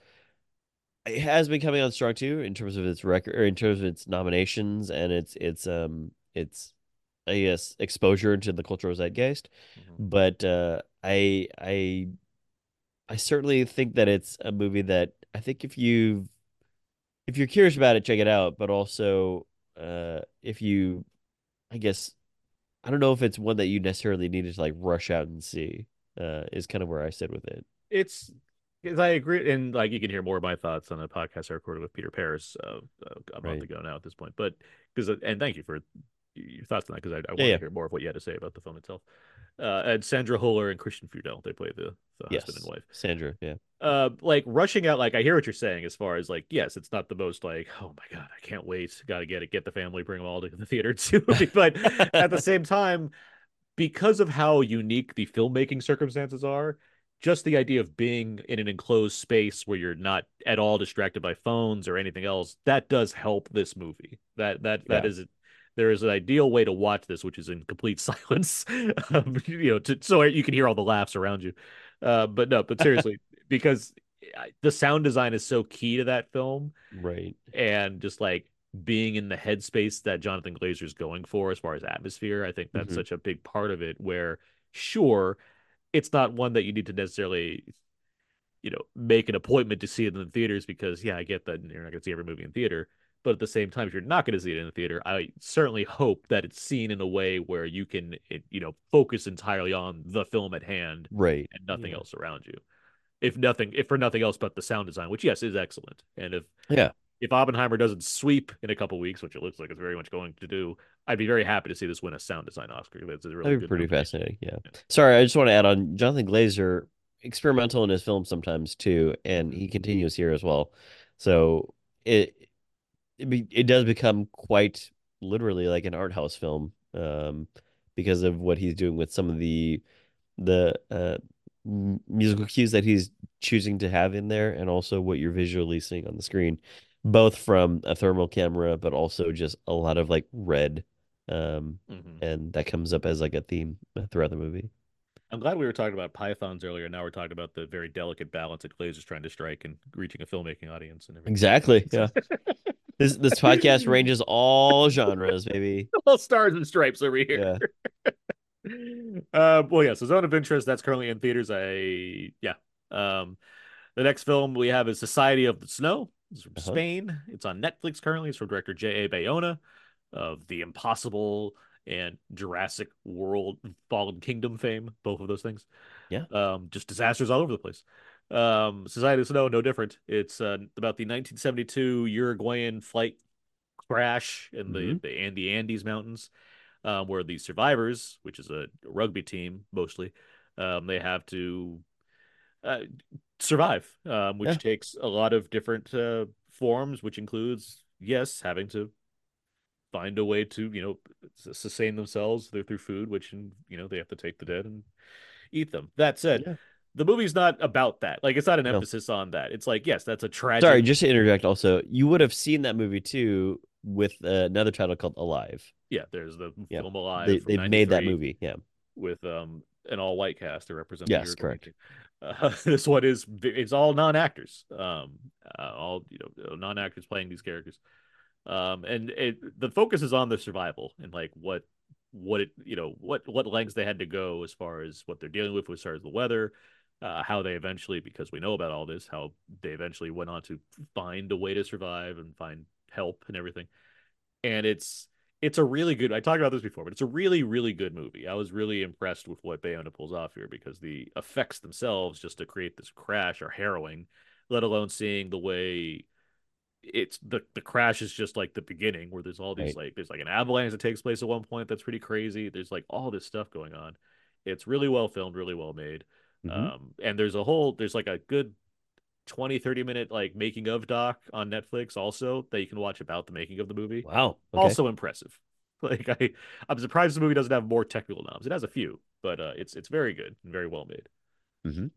it has been coming on strong too in terms of its record or in terms of its nominations and its its um its I guess exposure into the cultural zeitgeist. Mhm. But uh, I I I certainly think that it's a movie that I think if you if you're curious about it, check it out. But also, uh, if you, I guess, I don't know if it's one that you necessarily needed to like rush out and see. Uh, is kind of where I sit with it. It's because I agree, and like you can hear more of my thoughts on a podcast I recorded with Peter Paris uh, a month Right. ago now at this point. But because and thank you for your thoughts on that because I, I want yeah. to hear more of what you had to say about the film itself. Uh, and Sandra Huller and Christian Friedel, they play the, the Yes, husband and wife. Sandra. Yeah, uh like rushing out like i hear what you're saying as far as like yes it's not the most like oh my god i can't wait gotta get it get the family bring them all to the theater too but at the same time because of how unique the filmmaking circumstances are just the idea of being in an enclosed space where you're not at all distracted by phones or anything else that does help this movie that that that Yeah. is there is an ideal way to watch this which is in complete silence um, you know to, so you can hear all the laughs around you uh, but no but seriously because the sound design is so key to that film right. and just like being in the headspace that Jonathan Glazer is going for as far as atmosphere, I think that's Mhm. such a big part of it. Where sure, it's not one that you need to necessarily, you know, make an appointment to see it in the theaters because yeah, I get that you're not going to see every movie in theater. But at the same time, if you're not going to see it in the theater, I certainly hope that it's seen in a way where you can, it, you know, focus entirely on the film at hand Right. and nothing Yeah. else around you. If nothing, if for nothing else but the sound design, which yes is excellent, and if Yeah. if Oppenheimer doesn't sweep in a couple weeks, which it looks like it's very much going to do, I'd be very happy to see this win a sound design Oscar. That's a really That'd be good pretty movie. fascinating. Yeah. Yeah. Sorry, I just want to add on Jonathan Glazer, experimental in his films sometimes too, and he continues here as well. So it it, be, it does become quite literally like an art house film, um, because of what he's doing with some of the the uh musical cues that he's choosing to have in there, and also what you're visually seeing on the screen, both from a thermal camera, but also just a lot of like red. Um, Mhm. and that comes up as like a theme uh, throughout the movie. I'm glad we were talking about pythons earlier. Now we're talking about the very delicate balance that Glazer's trying to strike and reaching a filmmaking audience and everything. Exactly. Yeah. This this podcast ranges all genres, baby. All stars and stripes over here. Yeah. uh, well, yeah. So Zone of Interest that's currently in theaters. I yeah. Um, the next film we have is Society of the Snow. It's from Uh-huh. Spain. It's on Netflix currently. It's from director J. A. Bayona of The Impossible and Jurassic World Fallen Kingdom fame. Both of those things. Yeah. Um, just disasters all over the place. Um, Society of the Snow, no different. It's uh, about the 1972 Uruguayan flight crash in the Mhm. the Andy Andes Mountains, um, where the survivors, which is a rugby team mostly, um, they have to uh, survive, um, which Yeah. takes a lot of different uh, forms, which includes yes, having to find a way to you know sustain themselves through through food, which you know they have to take the dead and eat them. That said. Yeah. The movie's not about that. Like, it's not an No. emphasis on that. It's like, yes, that's a tragic. Sorry, just to interject. Also, you would have seen that movie too with uh, another title called Alive. Yeah, there's the Yeah. film Alive. They they made that movie. Yeah. with um an all white cast to represent. Yes, the correct. Uh, this one is it's all non actors. Um, uh, all you know, non actors playing these characters. Um, and it the focus is on the survival and like what what it you know what what lengths they had to go as far as what they're dealing with as far as the weather. Uh, how they eventually, because we know about all this, how they eventually went on to find a way to survive and find help and everything. And it's it's a really good. I talked about this before, but it's a really really good movie. I was really impressed with what Bayona pulls off here because the effects themselves, just to create this crash, are harrowing. Let alone seeing the way it's the the crash is just like the beginning, where there's all these Right. like there's like an avalanche that takes place at one point that's pretty crazy. There's like all this stuff going on. It's really well filmed, really well made. Mhm. Um, and there's a whole there's like a good 20 30 minute like making of doc on Netflix also that you can watch about the making of the movie. Wow. Okay. Also impressive. Like I I'm surprised the movie doesn't have more technical noms. It has a few, but uh it's it's very good and very well made. Mm-hmm.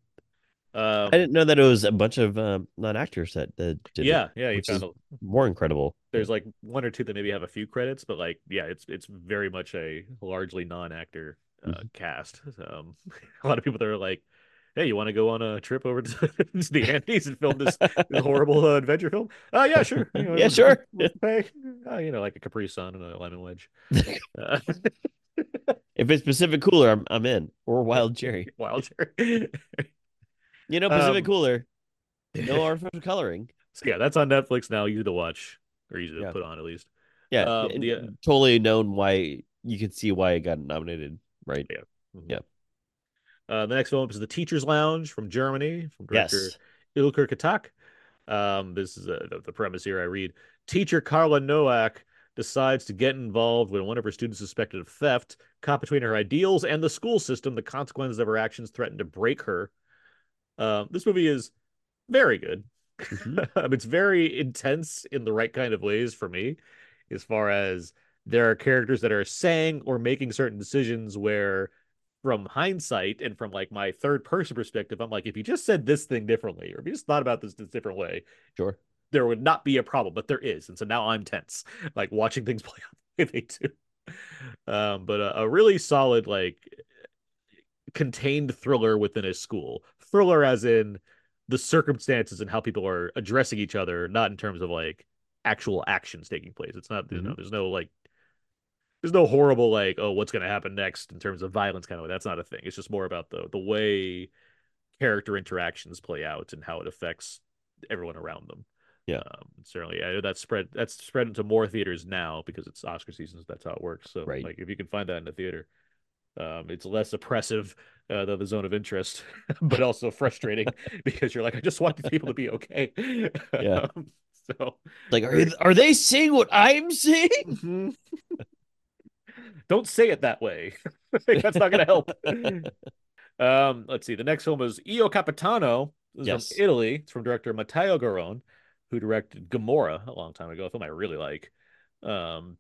Um, I didn't know that it was a bunch of um, non actors that, that did it, yeah, yeah, you found a, more incredible. there's like one or two that maybe have a few credits, but like yeah, it's it's very much a largely non-actor uh, Mhm. cast. Um, a lot of people that are like, "Hey, you want to go on a trip over to, the Andes and film this, this horrible uh, adventure film?" Oh, yeah, sure. You know, Yeah, sure. pay. Uh, you know, like a Capri Sun and a lemon wedge. Uh, If it's Pacific Cooler, I'm I'm in. Or Wild Cherry. wild cherry. You know, Pacific Um, Cooler. No artificial coloring. So yeah, that's on Netflix now. Easy to watch, or easy to Yeah. put on at least. Yeah, Um, the- totally known why you can see why it got nominated, right? Yeah. Mhm. Yeah. Uh, the next film is The Teacher's Lounge from Germany, from director Yes. Ilker Çatak. Um, this is uh, the, the premise here. I read Teacher Carla Nowak decides to get involved when one of her students suspected of theft. Caught between her ideals and the school system, the consequences of her actions threaten to break her. Um, this movie is very good. Mhm. Um, it's very intense in the right kind of ways for me, as far as there are characters that are saying or making certain decisions where from hindsight and from like my third person perspective, I'm like, if you just said this thing differently, or if you just thought about this this different way, Sure. there would not be a problem, but there is. And so now I'm tense, like watching things play out the way they do. Um, but a, a really solid, like contained thriller within a school. Thriller as in the circumstances and how people are addressing each other, not in terms of like actual actions taking place. It's not, you know, there's no like there's no horrible like, oh, what's gonna happen next in terms of violence kind of way. That's not a thing. It's just more about the the way character interactions play out and how it affects everyone around them. Yeah. Um, certainly, I know that's spread that's spread into more theaters now because it's Oscar seasons. That's how it works. So, Right. like, if you can find that in the theater, um, it's less oppressive uh, than the zone of interest, but also frustrating because you're like, I just want these people to be okay. Yeah. Um, so, Like, are are they seeing what I'm seeing? Mhm. Don't say it that way. That's not going to help. um, let's see. The next film is Io Capitano. This is Yes. from Italy. It's from director Matteo Garrone, who directed Gomorrah a long time ago, a film I really like. Um,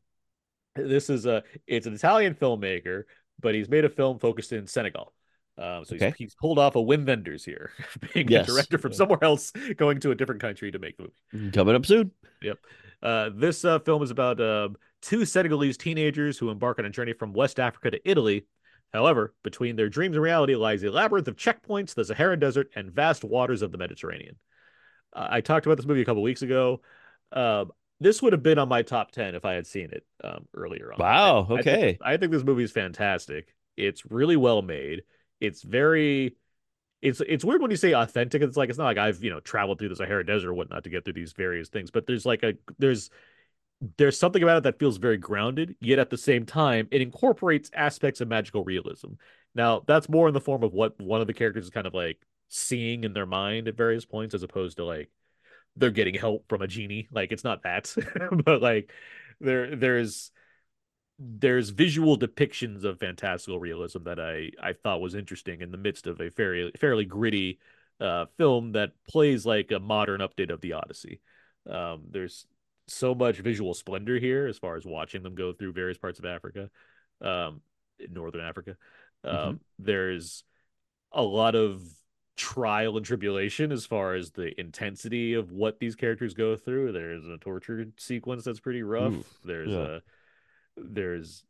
this is a it's an Italian filmmaker, but he's made a film focused in Senegal. Um, so Okay. he's, he's pulled off a Wim Wenders here, being Yes. a director from somewhere else going to a different country to make the movie. Coming up soon. Yep. Uh, this uh, film is about uh, two Senegalese teenagers who embark on a journey from West Africa to Italy. However, between their dreams and reality lies a labyrinth of checkpoints, the Sahara Desert, and vast waters of the Mediterranean. Uh, I talked about this movie a couple weeks ago. Um, this would have been on my top 10 if I had seen it um, earlier on. Wow, I think- okay. I think this movie is fantastic. It's really well made. It's very it's it's weird when you say authentic. It's like it's not like I've you know traveled through the Sahara Desert or whatnot to get through these various things, but there's like a there's there's something about it that feels very grounded, yet at the same time it incorporates aspects of magical realism. Now that's more in the form of what one of the characters is kind of like seeing in their mind at various points, as opposed to like they're getting help from a genie. Like it's not that, but like there there's there's visual depictions of fantastical realism that I I thought was interesting in the midst of a fairly fairly gritty uh, film that plays like a modern update of the Odyssey. Um, there's so much visual splendor here as far as watching them go through various parts of Africa, um, northern Africa. Um, Mhm. There's a lot of trial and tribulation as far as the intensity of what these characters go through. There's a torture sequence that's pretty rough. Ooh, there's yeah. a there's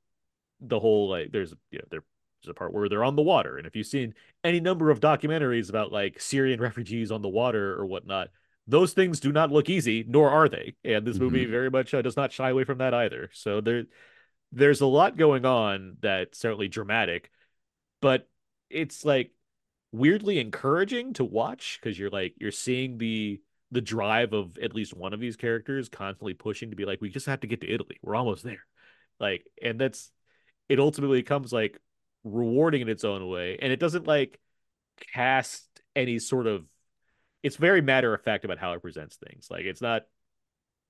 the whole like there's you know there's a part where they're on the water and if you've seen any number of documentaries about like syrian refugees on the water or whatnot those things do not look easy nor are they. And this movie very much uh, does not shy away from that either. So there there's a lot going on that's certainly dramatic but it's like weirdly encouraging to watch because you're like you're seeing the the drive of at least one of these characters constantly pushing to be like we just have to get to italy. We're almost there. Like and that's it ultimately comes like rewarding in its own way. And it doesn't like cast any sort of it's very matter of fact about how it presents things like it's not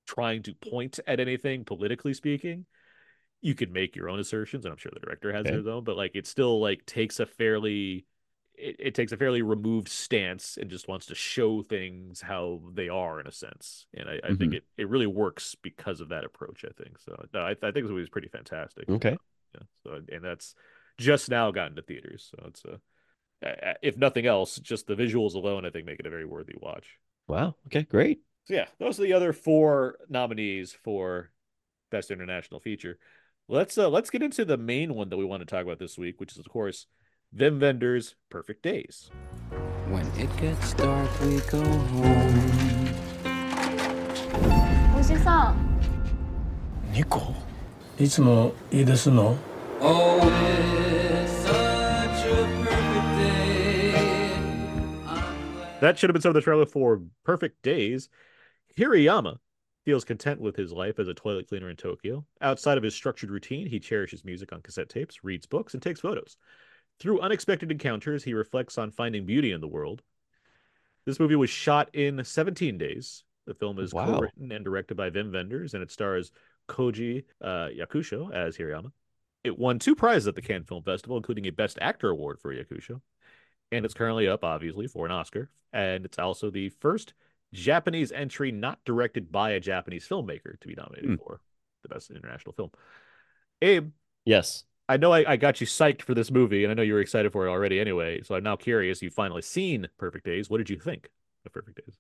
trying to point at anything politically speaking you could make your own assertions and i'm sure the director has Okay. his own but like it still like takes a fairly it, it takes a fairly removed stance and just wants to show things how they are in a sense and i, I think Mhm. it, it really works because of that approach i think so no, I, I think movie is pretty fantastic Okay. yeah so and that's just now gotten to theaters so it's a uh, if nothing else, just the visuals alone, I think make it a very worthy watch. Wow. Okay. Great. So yeah, those are the other four nominees for best international feature. Let's uh, let's get into the main one that we want to talk about this week, which is of course Wim Wenders' perfect days. When it gets dark, we go home. Oshi-san. Nico. いつもいいですの Oh. That should have been some of the trailer for Perfect Days. Hirayama feels content with his life as a toilet cleaner in Tokyo. Outside of his structured routine, he cherishes music on cassette tapes, reads books, and takes photos. Through unexpected encounters, he reflects on finding beauty in the world. This movie was shot in 17 days. The film is Wow. co-written and directed by Wim Wenders, and it stars Koji uh, Yakusho as Hirayama. It won two prizes at the Cannes Film Festival, including a Best Actor award for Yakusho. And it's currently up, obviously, for an Oscar. And it's also the first Japanese entry not directed by a Japanese filmmaker to be nominated Hmm. for the Best International Film. Abe, Yes. I know I, I got you psyched for this movie, and I know you were excited for it already anyway. So I'm now curious. You've finally seen Perfect Days. What did you think of Perfect Days?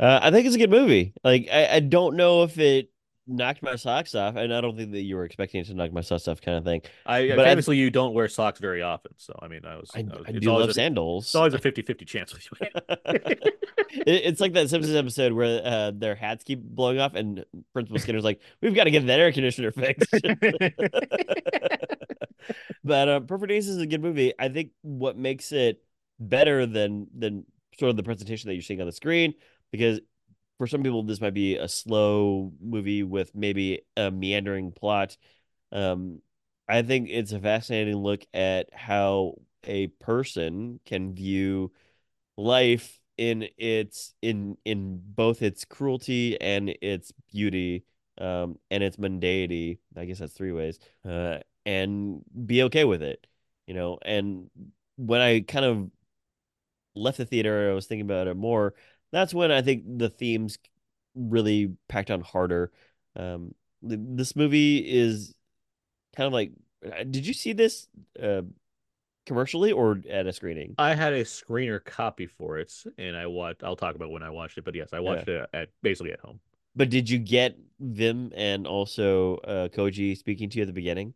Uh, I think it's a good movie. Like I, I don't know if it knocked my socks off, and I don't think that you were expecting it to knock my socks off, kind of thing. I But I- you don't wear socks very often, so I mean, I was. I, I was I do love a, sandals. It's always a 50-50 chance with you. It- it's like that Simpsons episode where uh, their hats keep blowing off, and Principal Skinner's like, "We've got to get that air conditioner fixed." but uh, Perfect Days is a good movie. I think what makes it better than than sort of the presentation that you're seeing on the screen, because for some people this might be a slow movie with maybe a meandering plot. Um, I think it's a fascinating look at how a person can view life in its in in both its cruelty and its beauty um and its mundanity i guess that's three ways uh and be okay with it you know and when i kind of left the theater i was thinking about it more that's when i think the themes really packed on harder um th- this movie is kind of like uh, did you see this uh commercially or at a screening I had a screener copy for it, and I watched. I'll talk about when I watched it, but yes, I watched it at basically at home. But did you get Wim and also uh, Koji speaking to you at the beginning?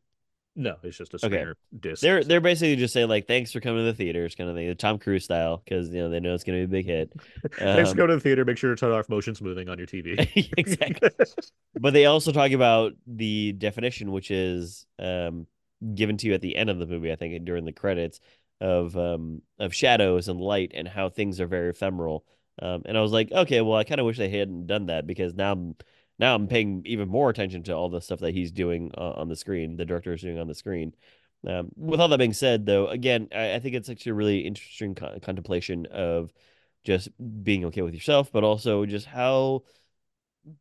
No, it's just a Okay. disc. They're they're basically just saying like thanks for coming to the theaters kind of thing, the Tom Cruise style, because you know they know it's gonna be a big hit. Thanks. Um, Go to the theater. Make sure to turn off motion smoothing on your TV. exactly. But they also talk about the definition, which is um, given to you at the end of the movie, I think, during the credits of um, of shadows and light and how things are very ephemeral. Um, and I was like, okay, well, I kind of wish they hadn't done that because now I'm now I'm paying even more attention to all the stuff that he's doing uh, on the screen, the director is doing on the screen. Um, with all that being said, though, again, I, I think it's actually a really interesting con- contemplation of just being okay with yourself, but also just how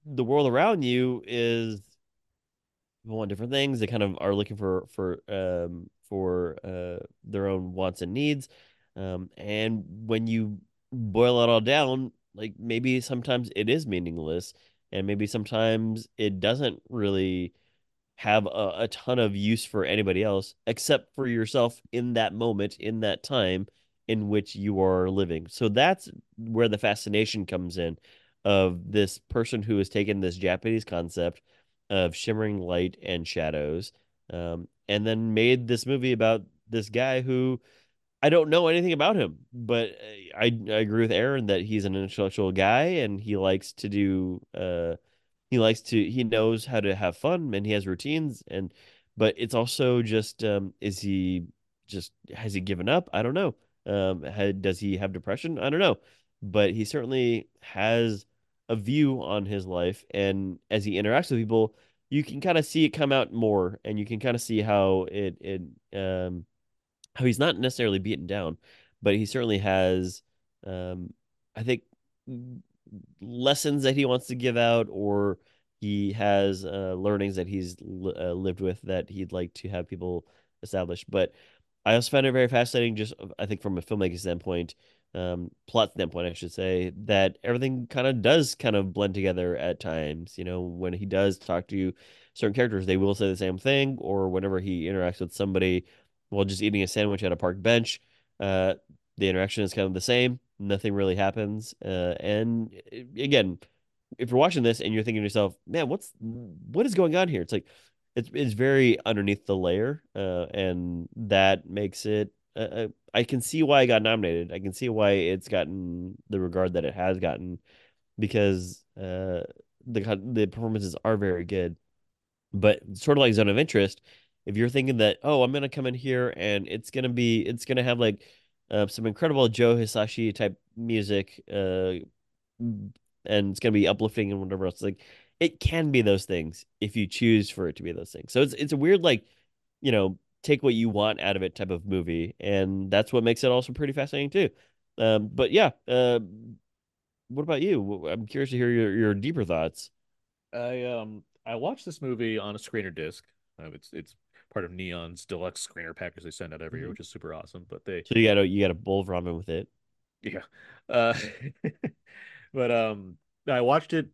the world around you is people want different things. They kind of are looking for for um for uh their own wants and needs. Um and when you boil it all down, like maybe sometimes it is meaningless and maybe sometimes it doesn't really have a, a ton of use for anybody else except for yourself in that moment, in that time in which you are living. So that's where the fascination comes in of this person who has taken this Japanese concept of shimmering light and shadows, um, and then made this movie about this guy who I don't know anything about him, but uh, I, I agree with Aaron that he's an intellectual guy and he likes to do uh he likes to he knows how to have fun and he has routines and but it's also just um is he just has he given up? I don't know. Um does he have depression? I don't know. But he certainly has a view on his life and as he interacts with people, you can kind of see it come out more and you can kind of see how it it um how he's not necessarily beaten down, but he certainly has, um, I think, lessons that he wants to give out, or he has uh, learnings that he's uh, lived with that he'd like to have people establish. But I also found it very fascinating, just I think from a filmmaking standpoint, um, plot standpoint, I should say, that everything kind of does kind of blend together at times. You know, when he does talk to certain characters, they will say the same thing, or whenever he interacts with somebody while just eating a sandwich at a park bench. Uh, the interaction is kind of the same. Nothing really happens. Uh, and uh, again, if you're watching this and you're thinking to yourself, man, what's what is going on here? It's like it's it's very underneath the layer, uh, and that makes it. Uh, uh, I can see why it got nominated. I can see why it's gotten the regard that it has gotten, because uh, the the performances are very good. But sort of like Zone of Interest, if you're thinking that, oh, I'm gonna come in here and it's gonna be, it's gonna have like uh, some incredible Joe Hisaishi type music, uh, and it's gonna be uplifting and whatever else. Like it can be those things if you choose for it to be those things. So it's it's a weird like, you know, take what you want out of it type of movie, and that's what makes it also pretty fascinating too. Um, but yeah, uh, what about you? I'm curious to hear your your deeper thoughts. I um I watched this movie on a screener disc. Uh, it's it's part of Neon's deluxe screener package they send out every year, Mhm. which is super awesome. But they So you got a you got a bowl of ramen with it. Yeah. Uh, but um, I watched it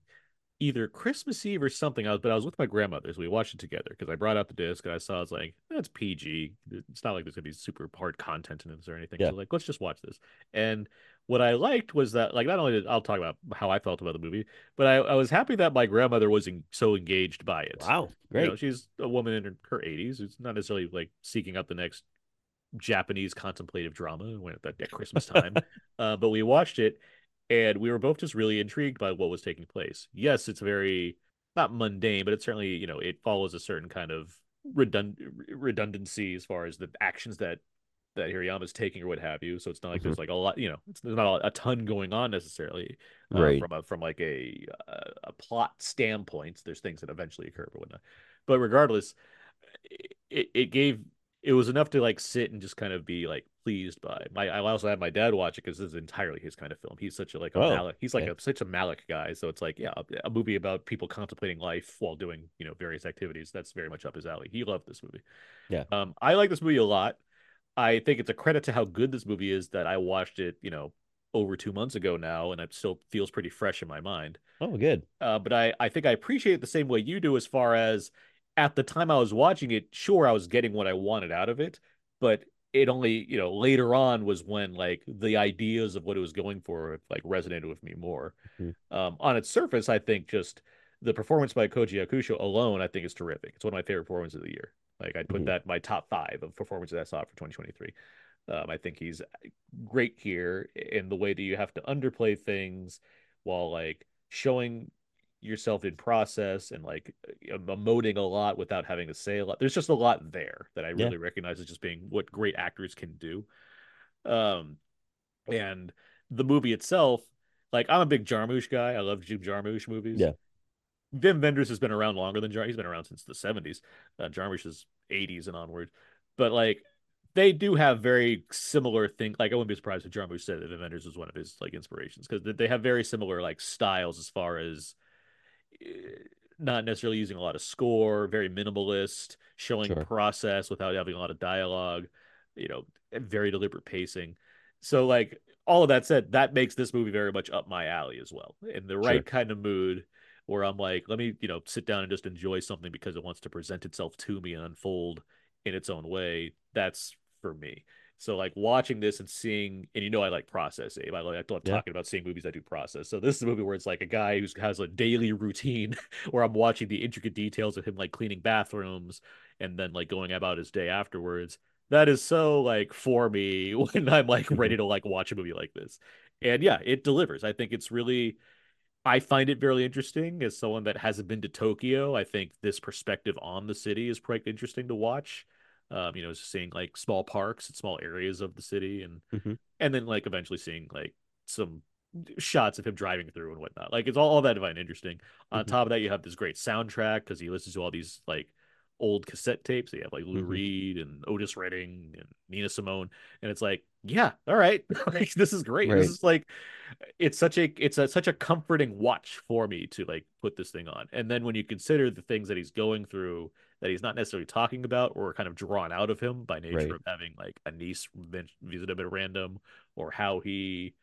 either Christmas Eve or something. I was, but I was with my grandmother, so we watched it together because I brought out the disc and I saw it's like that's PG. It's not like there's gonna be super hard content in this or anything. Yeah. So like, let's just watch this. And what I liked was that like not only did I'll talk about how I felt about the movie, but I, I was happy that my grandmother was en- so engaged by it. Wow, You great. know, she's a woman in her, her 80s who's not necessarily like seeking out the next Japanese contemplative drama when at, at Christmas time. uh, but we watched it and we were both just really intrigued by what was taking place. Yes, it's very not mundane, but it certainly, you know, it follows a certain kind of redund- redundancy as far as the actions that that Hirayama's taking or what have you. So it's not like there's like a lot, you know, it's there's not a, a ton going on necessarily uh, Right. from a from like a a, a plot standpoint. There's things that eventually occur, but whatnot. But regardless, it, it gave it was enough to like sit and just kind of be like pleased by. My I also had my dad watch it because this is entirely his kind of film. He's such a like a Oh, Malick. He's like okay. a such a Malick guy. So it's like yeah, a, a movie about people contemplating life while doing you know various activities. That's very much up his alley. He loved this movie. Yeah. Um, I like this movie a lot. I think it's a credit to how good this movie is that I watched it, you know, over two months ago now, and it still feels pretty fresh in my mind. Oh, good. Uh, but I, I think I appreciate it the same way you do as far as at the time I was watching it, sure, I was getting what I wanted out of it, but it only, you know, later on was when like the ideas of what it was going for like resonated with me more. Mhm. Um, on its surface, I think just the performance by Koji Yakusho alone, I think is terrific. It's one of my favorite performances of the year. Like I'd put Mhm. that in my top five of performances I saw for 2023. Um, I think he's great here in the way that you have to underplay things while like showing yourself in process and like emoting a lot without having to say a lot. There's just a lot there that I Yeah. really recognize as just being what great actors can do. Um, and the movie itself, like I'm a big Jarmusch guy. I love Jim Jarmusch movies. Yeah. Wim Wenders has been around longer than Jar. He's been around since the 70s. Uh, Jarmusch is 80s and onward. But like they do have very similar things. Like I wouldn't be surprised if Jarmusch said that Wim Wenders was one of his like inspirations because they have very similar like styles as far as eh, not necessarily using a lot of score, very minimalist, showing Sure. process without having a lot of dialogue, you know, very deliberate pacing. So like all of that said, that makes this movie very much up my alley as well. In the right Sure. kind of mood where I'm like, let me, you know, sit down and just enjoy something because it wants to present itself to me and unfold in its own way. That's for me. So like watching this and seeing, and you know I like process, Abe. I like I love Yeah. talking about seeing movies that do process. So this is a movie where it's like a guy who has a daily routine where I'm watching the intricate details of him like cleaning bathrooms and then like going about his day afterwards. That is so like for me when I'm like ready to like watch a movie like this. And yeah, it delivers. I think it's really I find it very interesting as someone that hasn't been to Tokyo. I think this perspective on the city is quite interesting to watch. Um, you know, seeing like small parks and small areas of the city and Mhm. and then like eventually seeing like some shots of him driving through and whatnot. Like it's all, all that divine interesting. On Mhm. top of that, you have this great soundtrack because he listens to all these like old cassette tapes. You have like Lou Mhm. Reed and Otis Redding and Nina Simone, and it's like, yeah, all right, like this is great. Right. This is like, it's such a it's a, such a comforting watch for me to like put this thing on. And then when you consider the things that he's going through that he's not necessarily talking about or kind of drawn out of him by nature Right. of having like a niece visit him at random or how he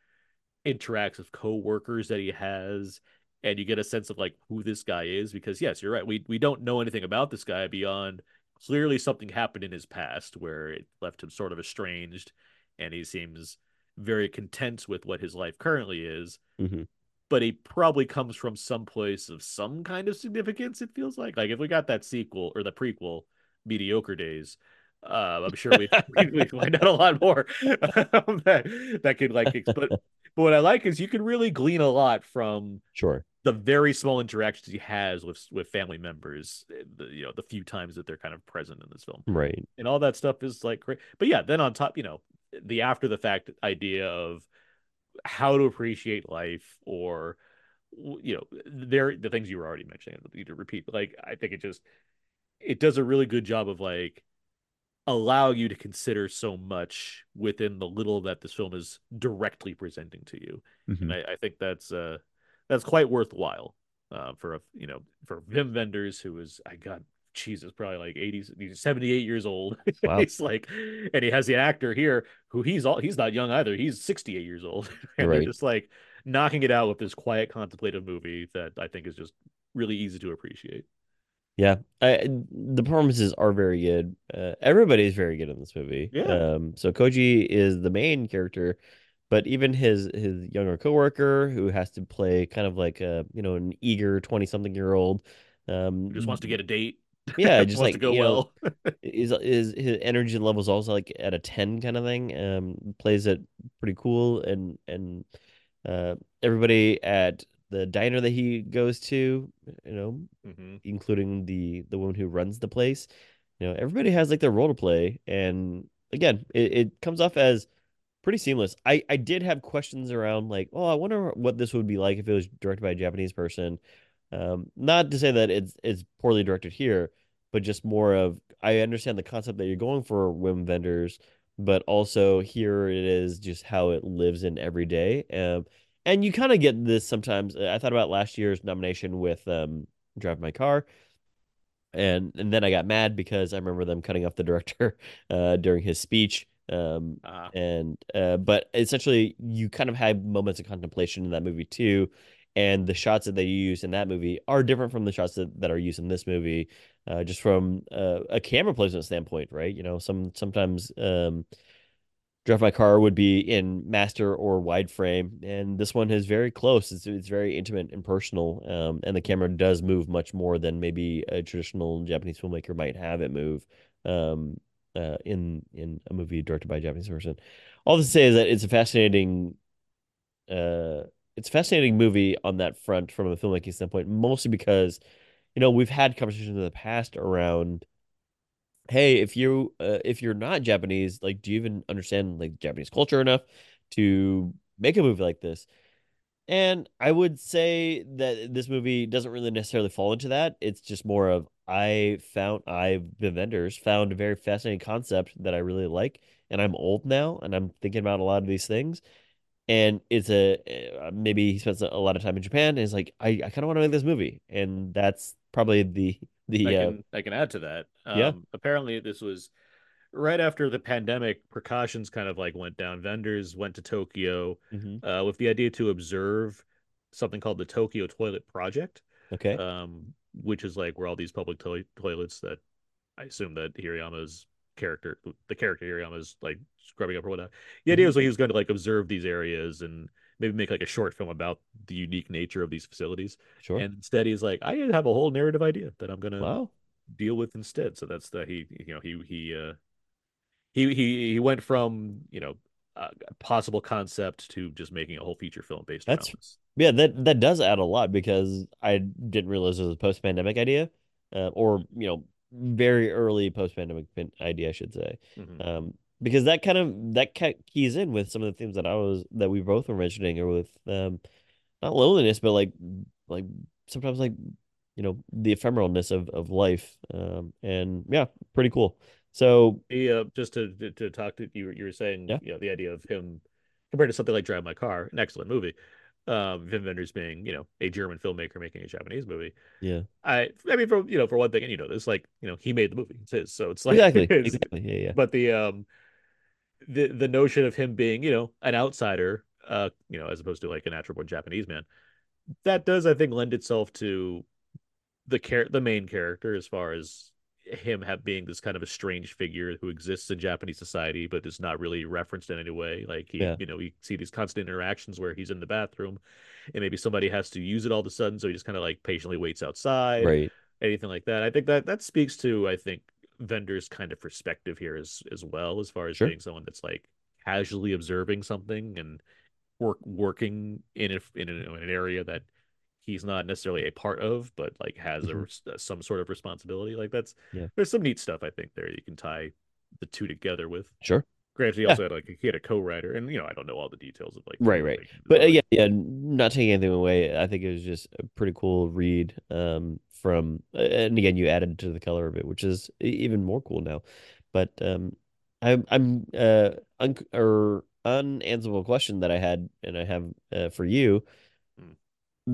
interacts with co-workers that he has and you get a sense of like who this guy is because yes you're right we we don't know anything about this guy beyond clearly something happened in his past where it left him sort of estranged and he seems very content with what his life currently is Mhm. but he probably comes from some place of some kind of significance. It feels like like if we got that sequel or the prequel, Mediocre Days. Uh, I'm sure we we we find out a lot more that that could like. But but what I like is you can really glean a lot from Sure. The very small interactions he has with with family members. eh, The, you know, the few times that they're kind of present in this film Right. and all that stuff is like great. But yeah, then on top, you know, the after the fact idea of how to appreciate life or you know, there the things you were already mentioning. Need to repeat. Like I think it just it does a really good job of like allow you to consider so much within the little that this film is directly presenting to you. Mhm. And I, I think that's uh that's quite worthwhile uh, for a you know for Wim Wenders who is I got Jesus probably like 80 he's 78 years old. Wow. he's like and he has the actor here who he's all he's not young either. He's 68 years old. and Right. they're just like knocking it out with this quiet contemplative movie that I think is just really easy to appreciate. Yeah, I, the performances are very good. Uh, everybody's very good in this movie. Yeah. Um, so Koji is the main character, but even his his younger coworker who has to play kind of like a you know an eager twenty something year old, um, Just wants to get a date. yeah, just wants like to go you know, well. is is his energy level is also like at a 10 kind of thing um plays it pretty cool and and uh everybody at the diner that he goes to you know hmm including the the woman who runs the place you know everybody has like their role to play and again it, it comes off as pretty seamless. I i did have questions around like oh i wonder what this would be like if it was directed by a japanese person. Um not to say that it's it's poorly directed here but just more of i understand the concept that you're going for Wim Wenders but also here it is just how it lives in every day. Um and you kind of get this sometimes i thought about last year's nomination with um drive my car and and then i got mad because i remember them cutting off the director uh during his speech um Uh, and uh but essentially you kind of have moments of contemplation in that movie too and the shots that they use in that movie are different from the shots that, that are used in this movie uh just from uh, a camera placement standpoint right? You know some sometimes um drive my car would be in master or wide frame and this one is very close. It's, it's very intimate and personal um and the camera does move much more than maybe a traditional japanese filmmaker might have it move. Um uh, in in a movie directed by a Japanese person. All to say is that it's a fascinating, uh, it's a fascinating movie on that front from a filmmaking standpoint, mostly because, you know, we've had conversations in the past around, hey, if you uh, if you're not Japanese, like, do you even understand like Japanese culture enough to make a movie like this? And I would say that this movie doesn't really necessarily fall into that. It's just more of I found I've the Wenders found a very fascinating concept that I really like, and I'm old now, and I'm thinking about a lot of these things. And it's a uh, maybe he spends a lot of time in Japan, and it's like I, I kind of want to make this movie, and that's probably the the I uh, can I can add to that. Yeah. Um, apparently this was right after the pandemic. Precautions kind of like went down. Wenders went to Tokyo mhm. uh, with the idea to observe something called the Tokyo Toilet Project, okay, um, which is like where all these public toi- toilets that I assume that Hirayama's character, the character Hirayama is like scrubbing up or whatnot. The idea was like he was going to like observe these areas and maybe make like a short film about the unique nature of these facilities. sure. And instead, he's like, I have a whole narrative idea that I'm gonna wow, deal with instead. So that's the he you know he he uh he he he went from you know a possible concept to just making a whole feature film based on That's- yeah, that that does add a lot because I didn't realize it was a post pandemic idea, uh, or you know, very early post pandemic idea, I should say. Mhm. um because that kind of that keys in with some of the themes that I was that we both were mentioning or with um not loneliness but like like sometimes like you know the ephemeralness of of life um and yeah pretty cool so He uh just to to, to talk to you you were saying Yeah. you know the idea of him compared to something like Drive My Car, an excellent movie. Um, Wim Wenders being you know a German filmmaker making a Japanese movie. yeah I I mean for you know for one thing and you know this like you know he made the movie it's his so it's like exactly it's- exactly yeah yeah but the um the the notion of him being you know an outsider uh you know as opposed to like a natural born japanese man that does i think lend itself to the char- the main character as far as him have being this kind of a strange figure who exists in Japanese society but is not really referenced in any way. Like he, Yeah. you know, we see these constant interactions where he's in the bathroom and maybe somebody has to use it all of a sudden, so he just kind of like patiently waits outside, Right. anything like that. I think that that speaks to I think Wenders' kind of perspective here as as well, as far as Sure. being someone that's like casually observing something and work working in a, in, a, in an area that he's not necessarily a part of, but like has a Mhm. res- uh, some sort of responsibility. Like that's Yeah. there's some neat stuff I think there you can tie the two together with. Sure. Granted, he Yeah. also had like he had a co-writer, and you know I don't know all the details of like Right, right. But uh, yeah, yeah, not taking anything away. I think it was just a pretty cool read um, from, and again, you added to the color of it, which is even more cool now. But um, I'm I'm uh, un or unanswerable question that I had, and I have uh, for you.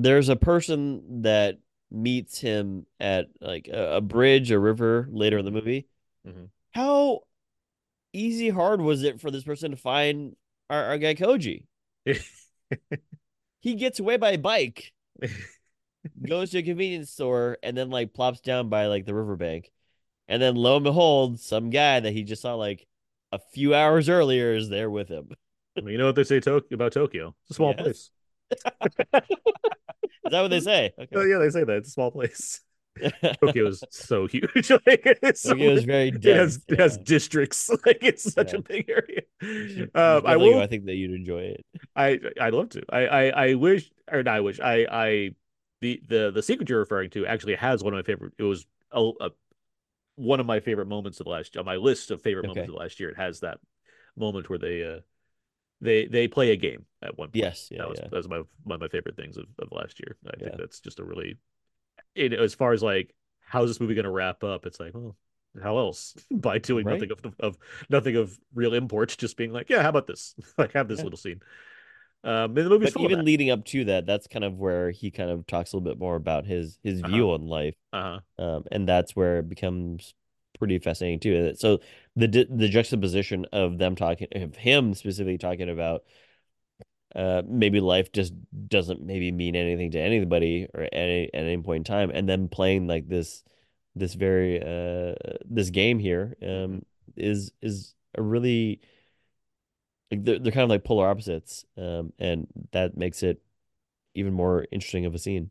There's a person that meets him at like a, a bridge, a river later in the movie. Mhm. How easy, hard was it for this person to find our, our guy Koji? he gets away by bike, goes to a convenience store, and then like plops down by like the riverbank. And then lo and behold, some guy that he just saw like a few hours earlier is there with him. You know what they say to- about Tokyo? It's a small Yes. place. Is that what they say? Oh Okay. yeah, they say that it's a small place. Tokyo is so huge. like, it's so Tokyo is very It has dense. it has districts. Like it's such Yeah. a big area. You should- you Um, I will. I think that you'd enjoy it. I I'd love to. I I, I wish or not. I wish. I I the the the sequence you're referring to actually has one of my favorite. It was a, a one of my favorite moments of last on my list of favorite moments Okay. of last year. It has that moment where they uh they they play a game at one point. Yes. Yeah. that was yeah. that was my one of my favorite things of, of last year. I think that's just a really it as far as like how's this movie going to wrap up? It's like, well, how else by doing Right. nothing of of nothing of real import, just being like, yeah, how about this? like have this Yeah. little scene. Um, the movie's But even leading up to that, that's kind of where he kind of talks a little bit more about his his Uh-huh. view on life. Uh-huh. um, and that's where it becomes pretty fascinating too. So the the juxtaposition of them talking of him specifically talking about uh maybe life just doesn't maybe mean anything to anybody or at any at any point in time, and then playing like this this very uh this game here um is is a really like they're, they're kind of like polar opposites um and that makes it even more interesting of a scene.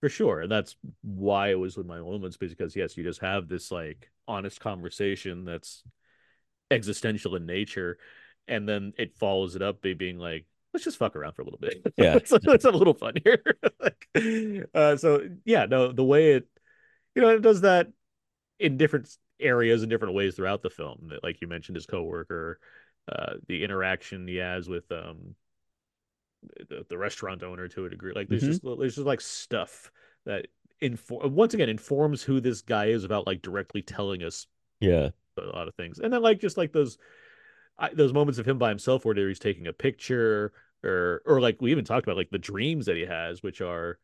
For sure. And that's why it was with my moments, because yes, you just have this like honest conversation that's existential in nature, and then it follows it up by being like, let's just fuck around for a little bit. Yeah. let's, let's have a little fun here. like, uh, so yeah, no, the way it, you know, it does that in different areas in different ways throughout the film. That, like you mentioned, his coworker, uh, the interaction he has with um the, the restaurant owner to a degree. Like there's Mhm. just there's just like stuff that inform once again informs who this guy is without like directly telling us Yeah. a lot of things. And then like just like those I, those moments of him by himself where he's taking a picture or or like we even talked about like the dreams that he has, which are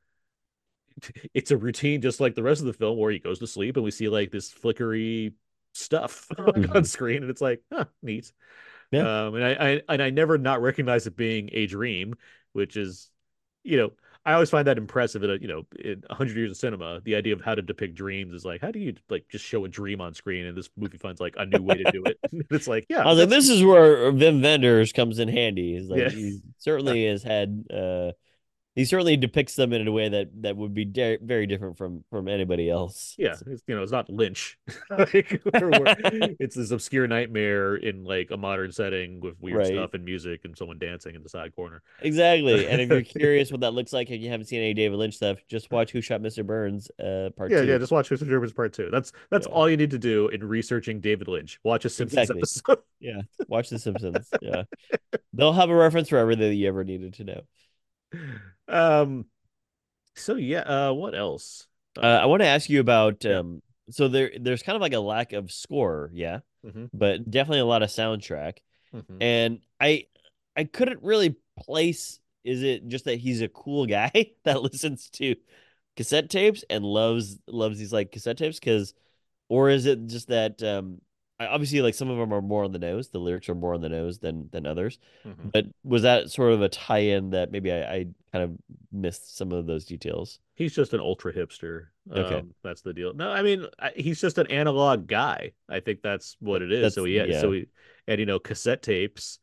it's a routine just like the rest of the film where he goes to sleep and we see like this flickery stuff on Mhm. screen and it's like huh neat Yeah. um and I, I and i never not recognize it being a dream which is you know i always find that impressive in a, you know in 100 years of cinema the idea of how to depict dreams is like how do you like just show a dream on screen and this movie finds like a new way to do it it's like yeah I was like, this is where Wim Wenders comes in handy. He's like, Yeah. he certainly has had, uh, he certainly depicts them in a way that that would be de- very different from from anybody else. Yeah, it's, you know, it's not Lynch. like, it's this obscure nightmare in like a modern setting with weird Right. stuff and music and someone dancing in the side corner. exactly. And if you're curious what that looks like and you haven't seen any David Lynch stuff, just watch Who Shot Mr. Burns, uh, part yeah, two. yeah. Just watch Who Shot Mr. Burns Part Two. That's that's Yeah. all you need to do in researching David Lynch. Watch a Simpsons Exactly. episode. Yeah, watch The Simpsons. yeah, they'll have a reference for everything that you ever needed to know. um. So yeah. Uh. What else? Uh, I want to ask you about um. So there, there's kind of like a lack of score, yeah, Mhm. but definitely a lot of soundtrack. Mhm. and I I couldn't really place is it just that he's a cool guy that listens to cassette tapes and loves loves these like cassette tapes because or is it just that um obviously like some of them are more on the nose the lyrics are more on the nose than than others Mhm. but was that sort of a tie-in that maybe I, I kind of missed some of those details He's just an ultra hipster Okay. Um, that's the deal. No, I mean I, he's just an analog guy. I think that's what it is. so That's- he, so yeah. he, and you know, cassette tapes,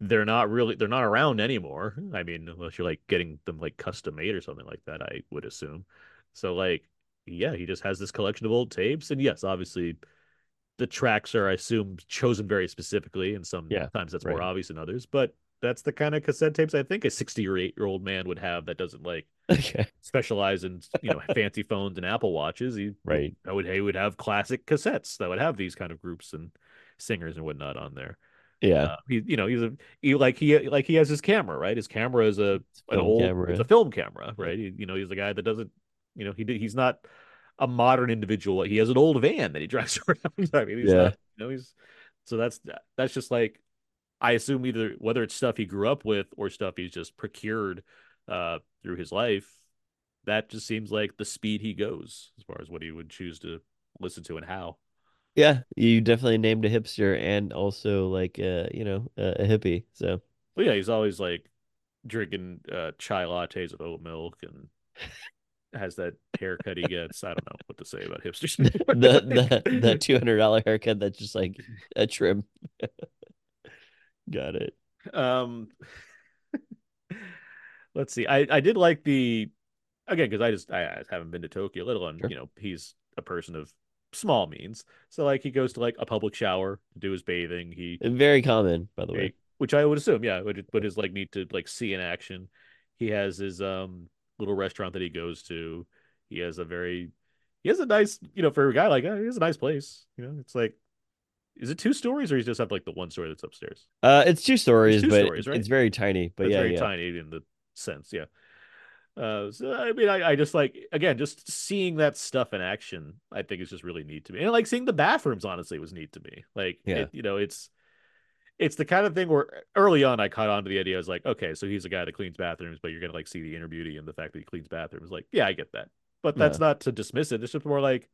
they're not really, they're not around anymore. I mean, unless you're like getting them like custom made or something like that, I would assume. So like, yeah, he just has this collection of old tapes, and yes, obviously, the tracks are, I assume, chosen very specifically, and Yeah, sometimes that's more obvious than others. But that's the kind of cassette tapes I think a sixty or eight year old man would have that doesn't like Okay. specialize in you know fancy phones and Apple watches. He Right. I would he would have classic cassettes that would have these kind of groups and singers and whatnot on there. Yeah. Uh, he you know he's a he like he like he has his camera right. His camera is a an old camera. it's a film camera right. He, you know he's a guy that doesn't you know he he's not a modern individual. He has an old van that he drives around. I mean he's Yeah. not you know he's so that's that's just like I assume either whether it's stuff he grew up with or stuff he's just procured uh through his life that just seems like the speed he goes as far as what he would choose to listen to and how. Yeah, you definitely named a hipster and also like uh, you know, a, a hippie. So But yeah, he's always like drinking uh, chai lattes with oat milk and has that haircut he gets. I don't know what to say about hipsters. the the the two hundred dollar haircut that's just like a trim. Got it. um let's see. I I did like the again because I just I, I haven't been to Tokyo, let alone Sure. you know he's a person of small means. So like he goes to like a public shower to do his bathing. He Very common, by the way. Which I would assume, yeah, would but is like neat to like see in action. He has his um little restaurant that he goes to. He has a very he has a nice, you know, for a guy like uh, he has a nice place. You know, it's like is it two stories or he just have like the one story that's upstairs? Uh, it's two stories, two but stories, right? it's very tiny. But It's yeah, very yeah, tiny in the sense, yeah. Uh, so I mean, I, I just like again, just seeing that stuff in action. I think is just really neat to me, and like seeing the bathrooms. Honestly, was neat to me. Like, Yeah. it, you know, it's it's the kind of thing where early on I caught on to the idea. I was like, okay, so he's a guy that cleans bathrooms, but you're gonna like see the inner beauty and the fact that he cleans bathrooms. Like, yeah, I get that, but that's not to dismiss it. It's just more like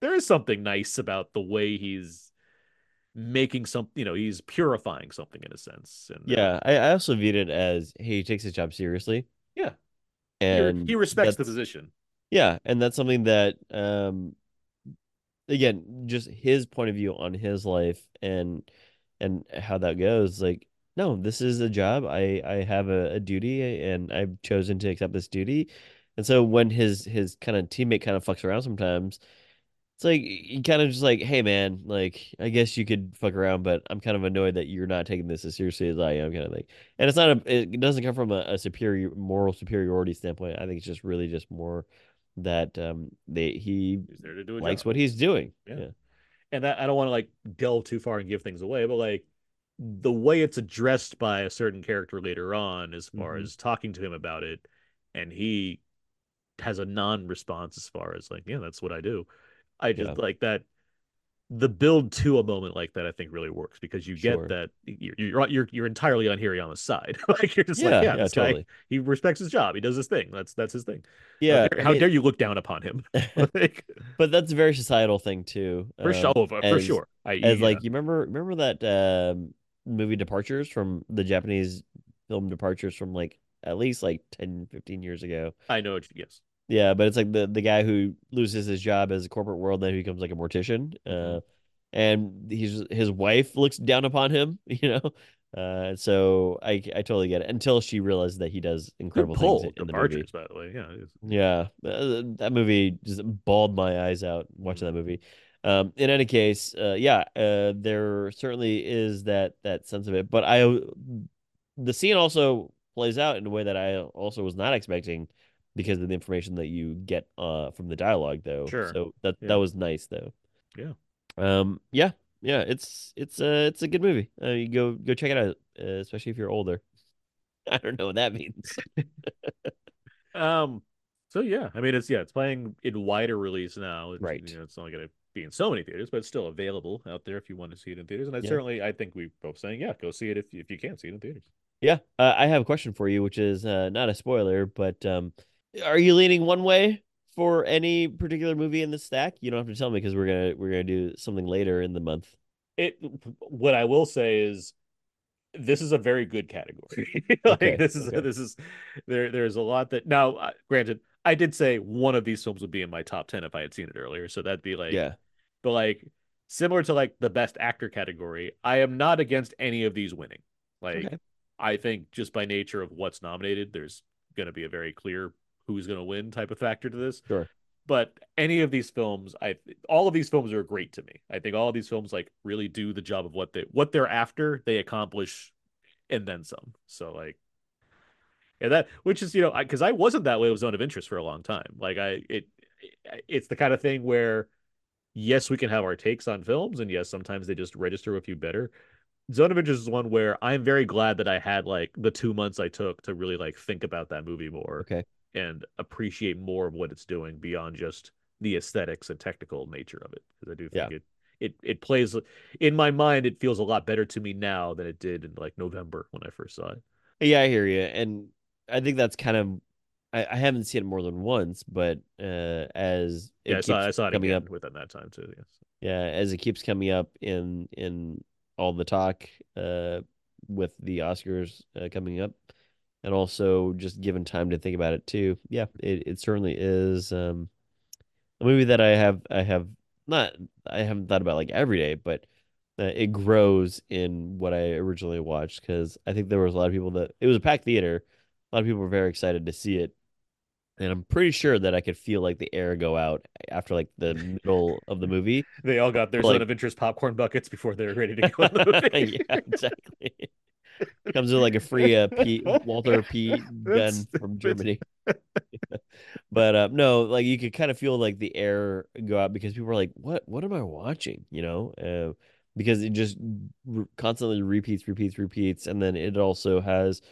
there is something nice about the way he's making some. You know, he's purifying something in a sense. And uh, yeah. I, I also viewed it as hey, he takes his job seriously. Yeah. he, and he respects the position. Yeah, and that's something that um again, just his point of view on his life and and how that goes, like no, this is a job. I I have a, a duty and I've chosen to accept this duty. And so when his his kind of teammate kind of fucks around sometimes, it's like you kind of just like, hey man, like I guess you could fuck around, but I'm kind of annoyed that you're not taking this as seriously as I am, kind of thing. And it's not a, it doesn't come from a, a superior moral superiority standpoint. I think it's just really just more that um they he there to do likes job. what he's doing. Yeah. Yeah. And that I don't want to like delve too far and give things away, but like the way it's addressed by a certain character later on, as far Mhm. as talking to him about it, and he has a non-response as far as like, yeah, that's what I do. I just Yeah. like that. The build to a moment like that, I think, really works because you Sure. get that you're you're you're, you're entirely on Hirayama's side. like you're just Yeah, like, yeah, yeah, this guy, totally. he respects his job. He does his thing. That's that's his thing. How Yeah. dare- how dare you look down upon him? like, but that's a very societal thing too. for sure, um, for as- sure. I, As yeah. like you remember remember that um movie Departures from the Japanese film Departures from like at least like 10 15 years ago. I know. what you- Yes. Yeah, but it's like the the guy who loses his job as a corporate world, then he becomes like a mortician. Mm-hmm. Uh, and he's his wife looks down upon him, you know. Uh, so I I totally get it until she realizes that he does incredible things in the movie. Departures, by the way. Yeah. Yeah, uh, that movie just bawled my eyes out watching that movie. Um, in any case, uh, yeah, uh, there certainly is that that sense of it, but I, the scene also plays out in a way that I also was not expecting because of the information that you get uh from the dialogue, though. Sure. So that Yeah. that was nice, though. Yeah. Um. Yeah. Yeah. It's it's uh it's a good movie. Uh, you go go check it out, uh, especially if you're older. I don't know what that means. Um. So yeah, I mean, it's yeah, it's playing in wider release now. It's, Right. You know, it's not going to be in so many theaters, but it's still available out there if you want to see it in theaters. And I Yeah. certainly, I think we both saying, yeah, go see it if if you can see it in theaters. Yeah, uh, I have a question for you, which is uh, not a spoiler, but um, are you leaning one way for any particular movie in the stack? You don't have to tell me because we're gonna we're gonna do something later in the month. It. What I will say is, this is a very good category. like Okay, this is okay. this is there. There's a lot that now. Uh, granted, I did say one of these films would be in my top 10 if I had seen it earlier. So that'd be like, yeah. but like similar to like the best actor category, I am not against any of these winning. Like, Okay. I think just by nature of what's nominated, there's going to be a very clear who's going to win type of factor to this. Sure. But any of these films, I all of these films are great to me. I think all of these films like really do the job of what they what they're after. They accomplish, and then some. So like, yeah, that which is you know because I, wasn't that way with Zone of Interest for a long time. Like I it it's the kind of thing where yes we can have our takes on films and yes sometimes they just register with you better. Zone of Interest is one where I'm very glad that I had like the two months I took to really like think about that movie more Okay. And appreciate more of what it's doing beyond just the aesthetics and technical nature of it. Because I do think Yeah. it it it plays in my mind. It feels a lot better to me now than it did in like November when I first saw it. Yeah, I hear you, and I think that's kind of. I, I haven't seen it more than once, but uh, as it Yeah, I saw I saw it coming again up, within that time too. Yes. yeah, as it keeps coming up in in all the talk, uh, with the Oscars uh, coming up, and also just given time to think about it too. Yeah, it, it certainly is um, a movie that I have I have not I haven't thought about like every day, but uh, it grows in what I originally watched because I think there was a lot of people that it was a packed theater. A lot of people were very excited to see it. And I'm pretty sure that I could feel like the air go out after like the middle of the movie. They all got their Like- zone of interest popcorn buckets before they were ready to go in the movie. yeah, exactly. Comes with like a free uh, P, Walther P gun from Germany. but uh, no, like you could kind of feel like the air go out because people are like, "What? What am I watching?" You know, uh, because it just re- constantly repeats, repeats, repeats, and then it also has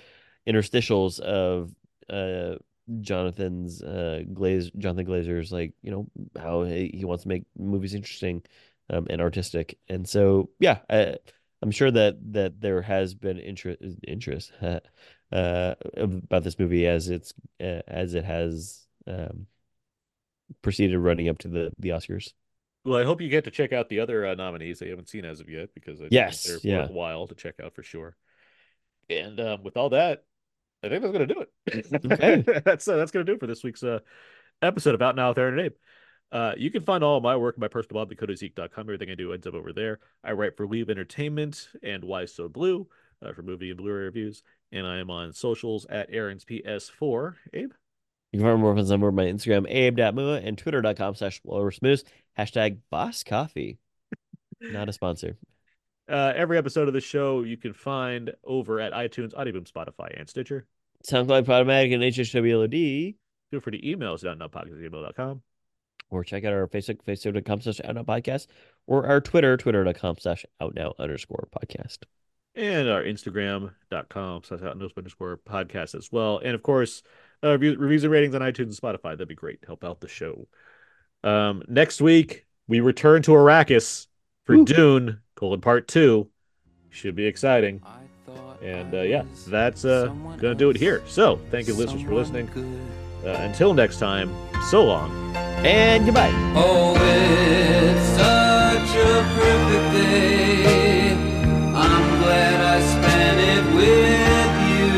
interstitials of uh Jonathan's uh Glaze Jonathan Glazer's like you know how he, he wants to make movies interesting um, and artistic, and so yeah, I, I'm sure that that there has been interest interest uh about this movie as it's uh, as it has um proceeded running up to the the Oscars. Well, I hope you get to check out the other uh, nominees that you haven't seen as of yet because I think Yes, they're yeah. worthwhile to check out for sure. And um, with all that, I think that's gonna do it. Okay. that's uh, that's gonna do it for this week's uh, episode of Out Now with Aaron and Abe. Uh, you can find all of my work on my personal blog, thecodeiszeek.com. Everything I do ends up over there. I write for We Live Entertainment and Why So Blu uh, for movie and Blu-ray reviews, and I am on socials at Aaron's PS4. Abe. You can find more on over my Instagram, abe.mua, and twitter.com slash smooth. Hashtag boss coffee. Not a sponsor. Uh, every episode of the show you can find over at iTunes, Audioboom, Spotify, and Stitcher. SoundCloud, Podomatic, and HHWLOD. Feel free to email us at outnowpodcast@gmail.com. Or check out our Facebook, facebook.com slash outnow podcast. Or our Twitter, twitter.com slash out now underscore podcast. and our Instagram.com slash out now underscore podcast as well. And of course, uh, reviews and ratings on iTunes and Spotify. That'd be great. Help out the show. Um, next week, we return to Arrakis for Woo. Dune, colon part two. Should be exciting. And uh, yeah, that's uh, going to do it here. So thank you, listeners, for listening. Uh, until next time, so long. And goodbye. Oh, it's such a perfect day. I'm glad I spent it with you.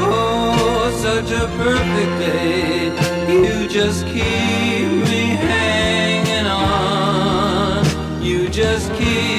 Oh, such a perfect day. You just keep me hanging on. You just keep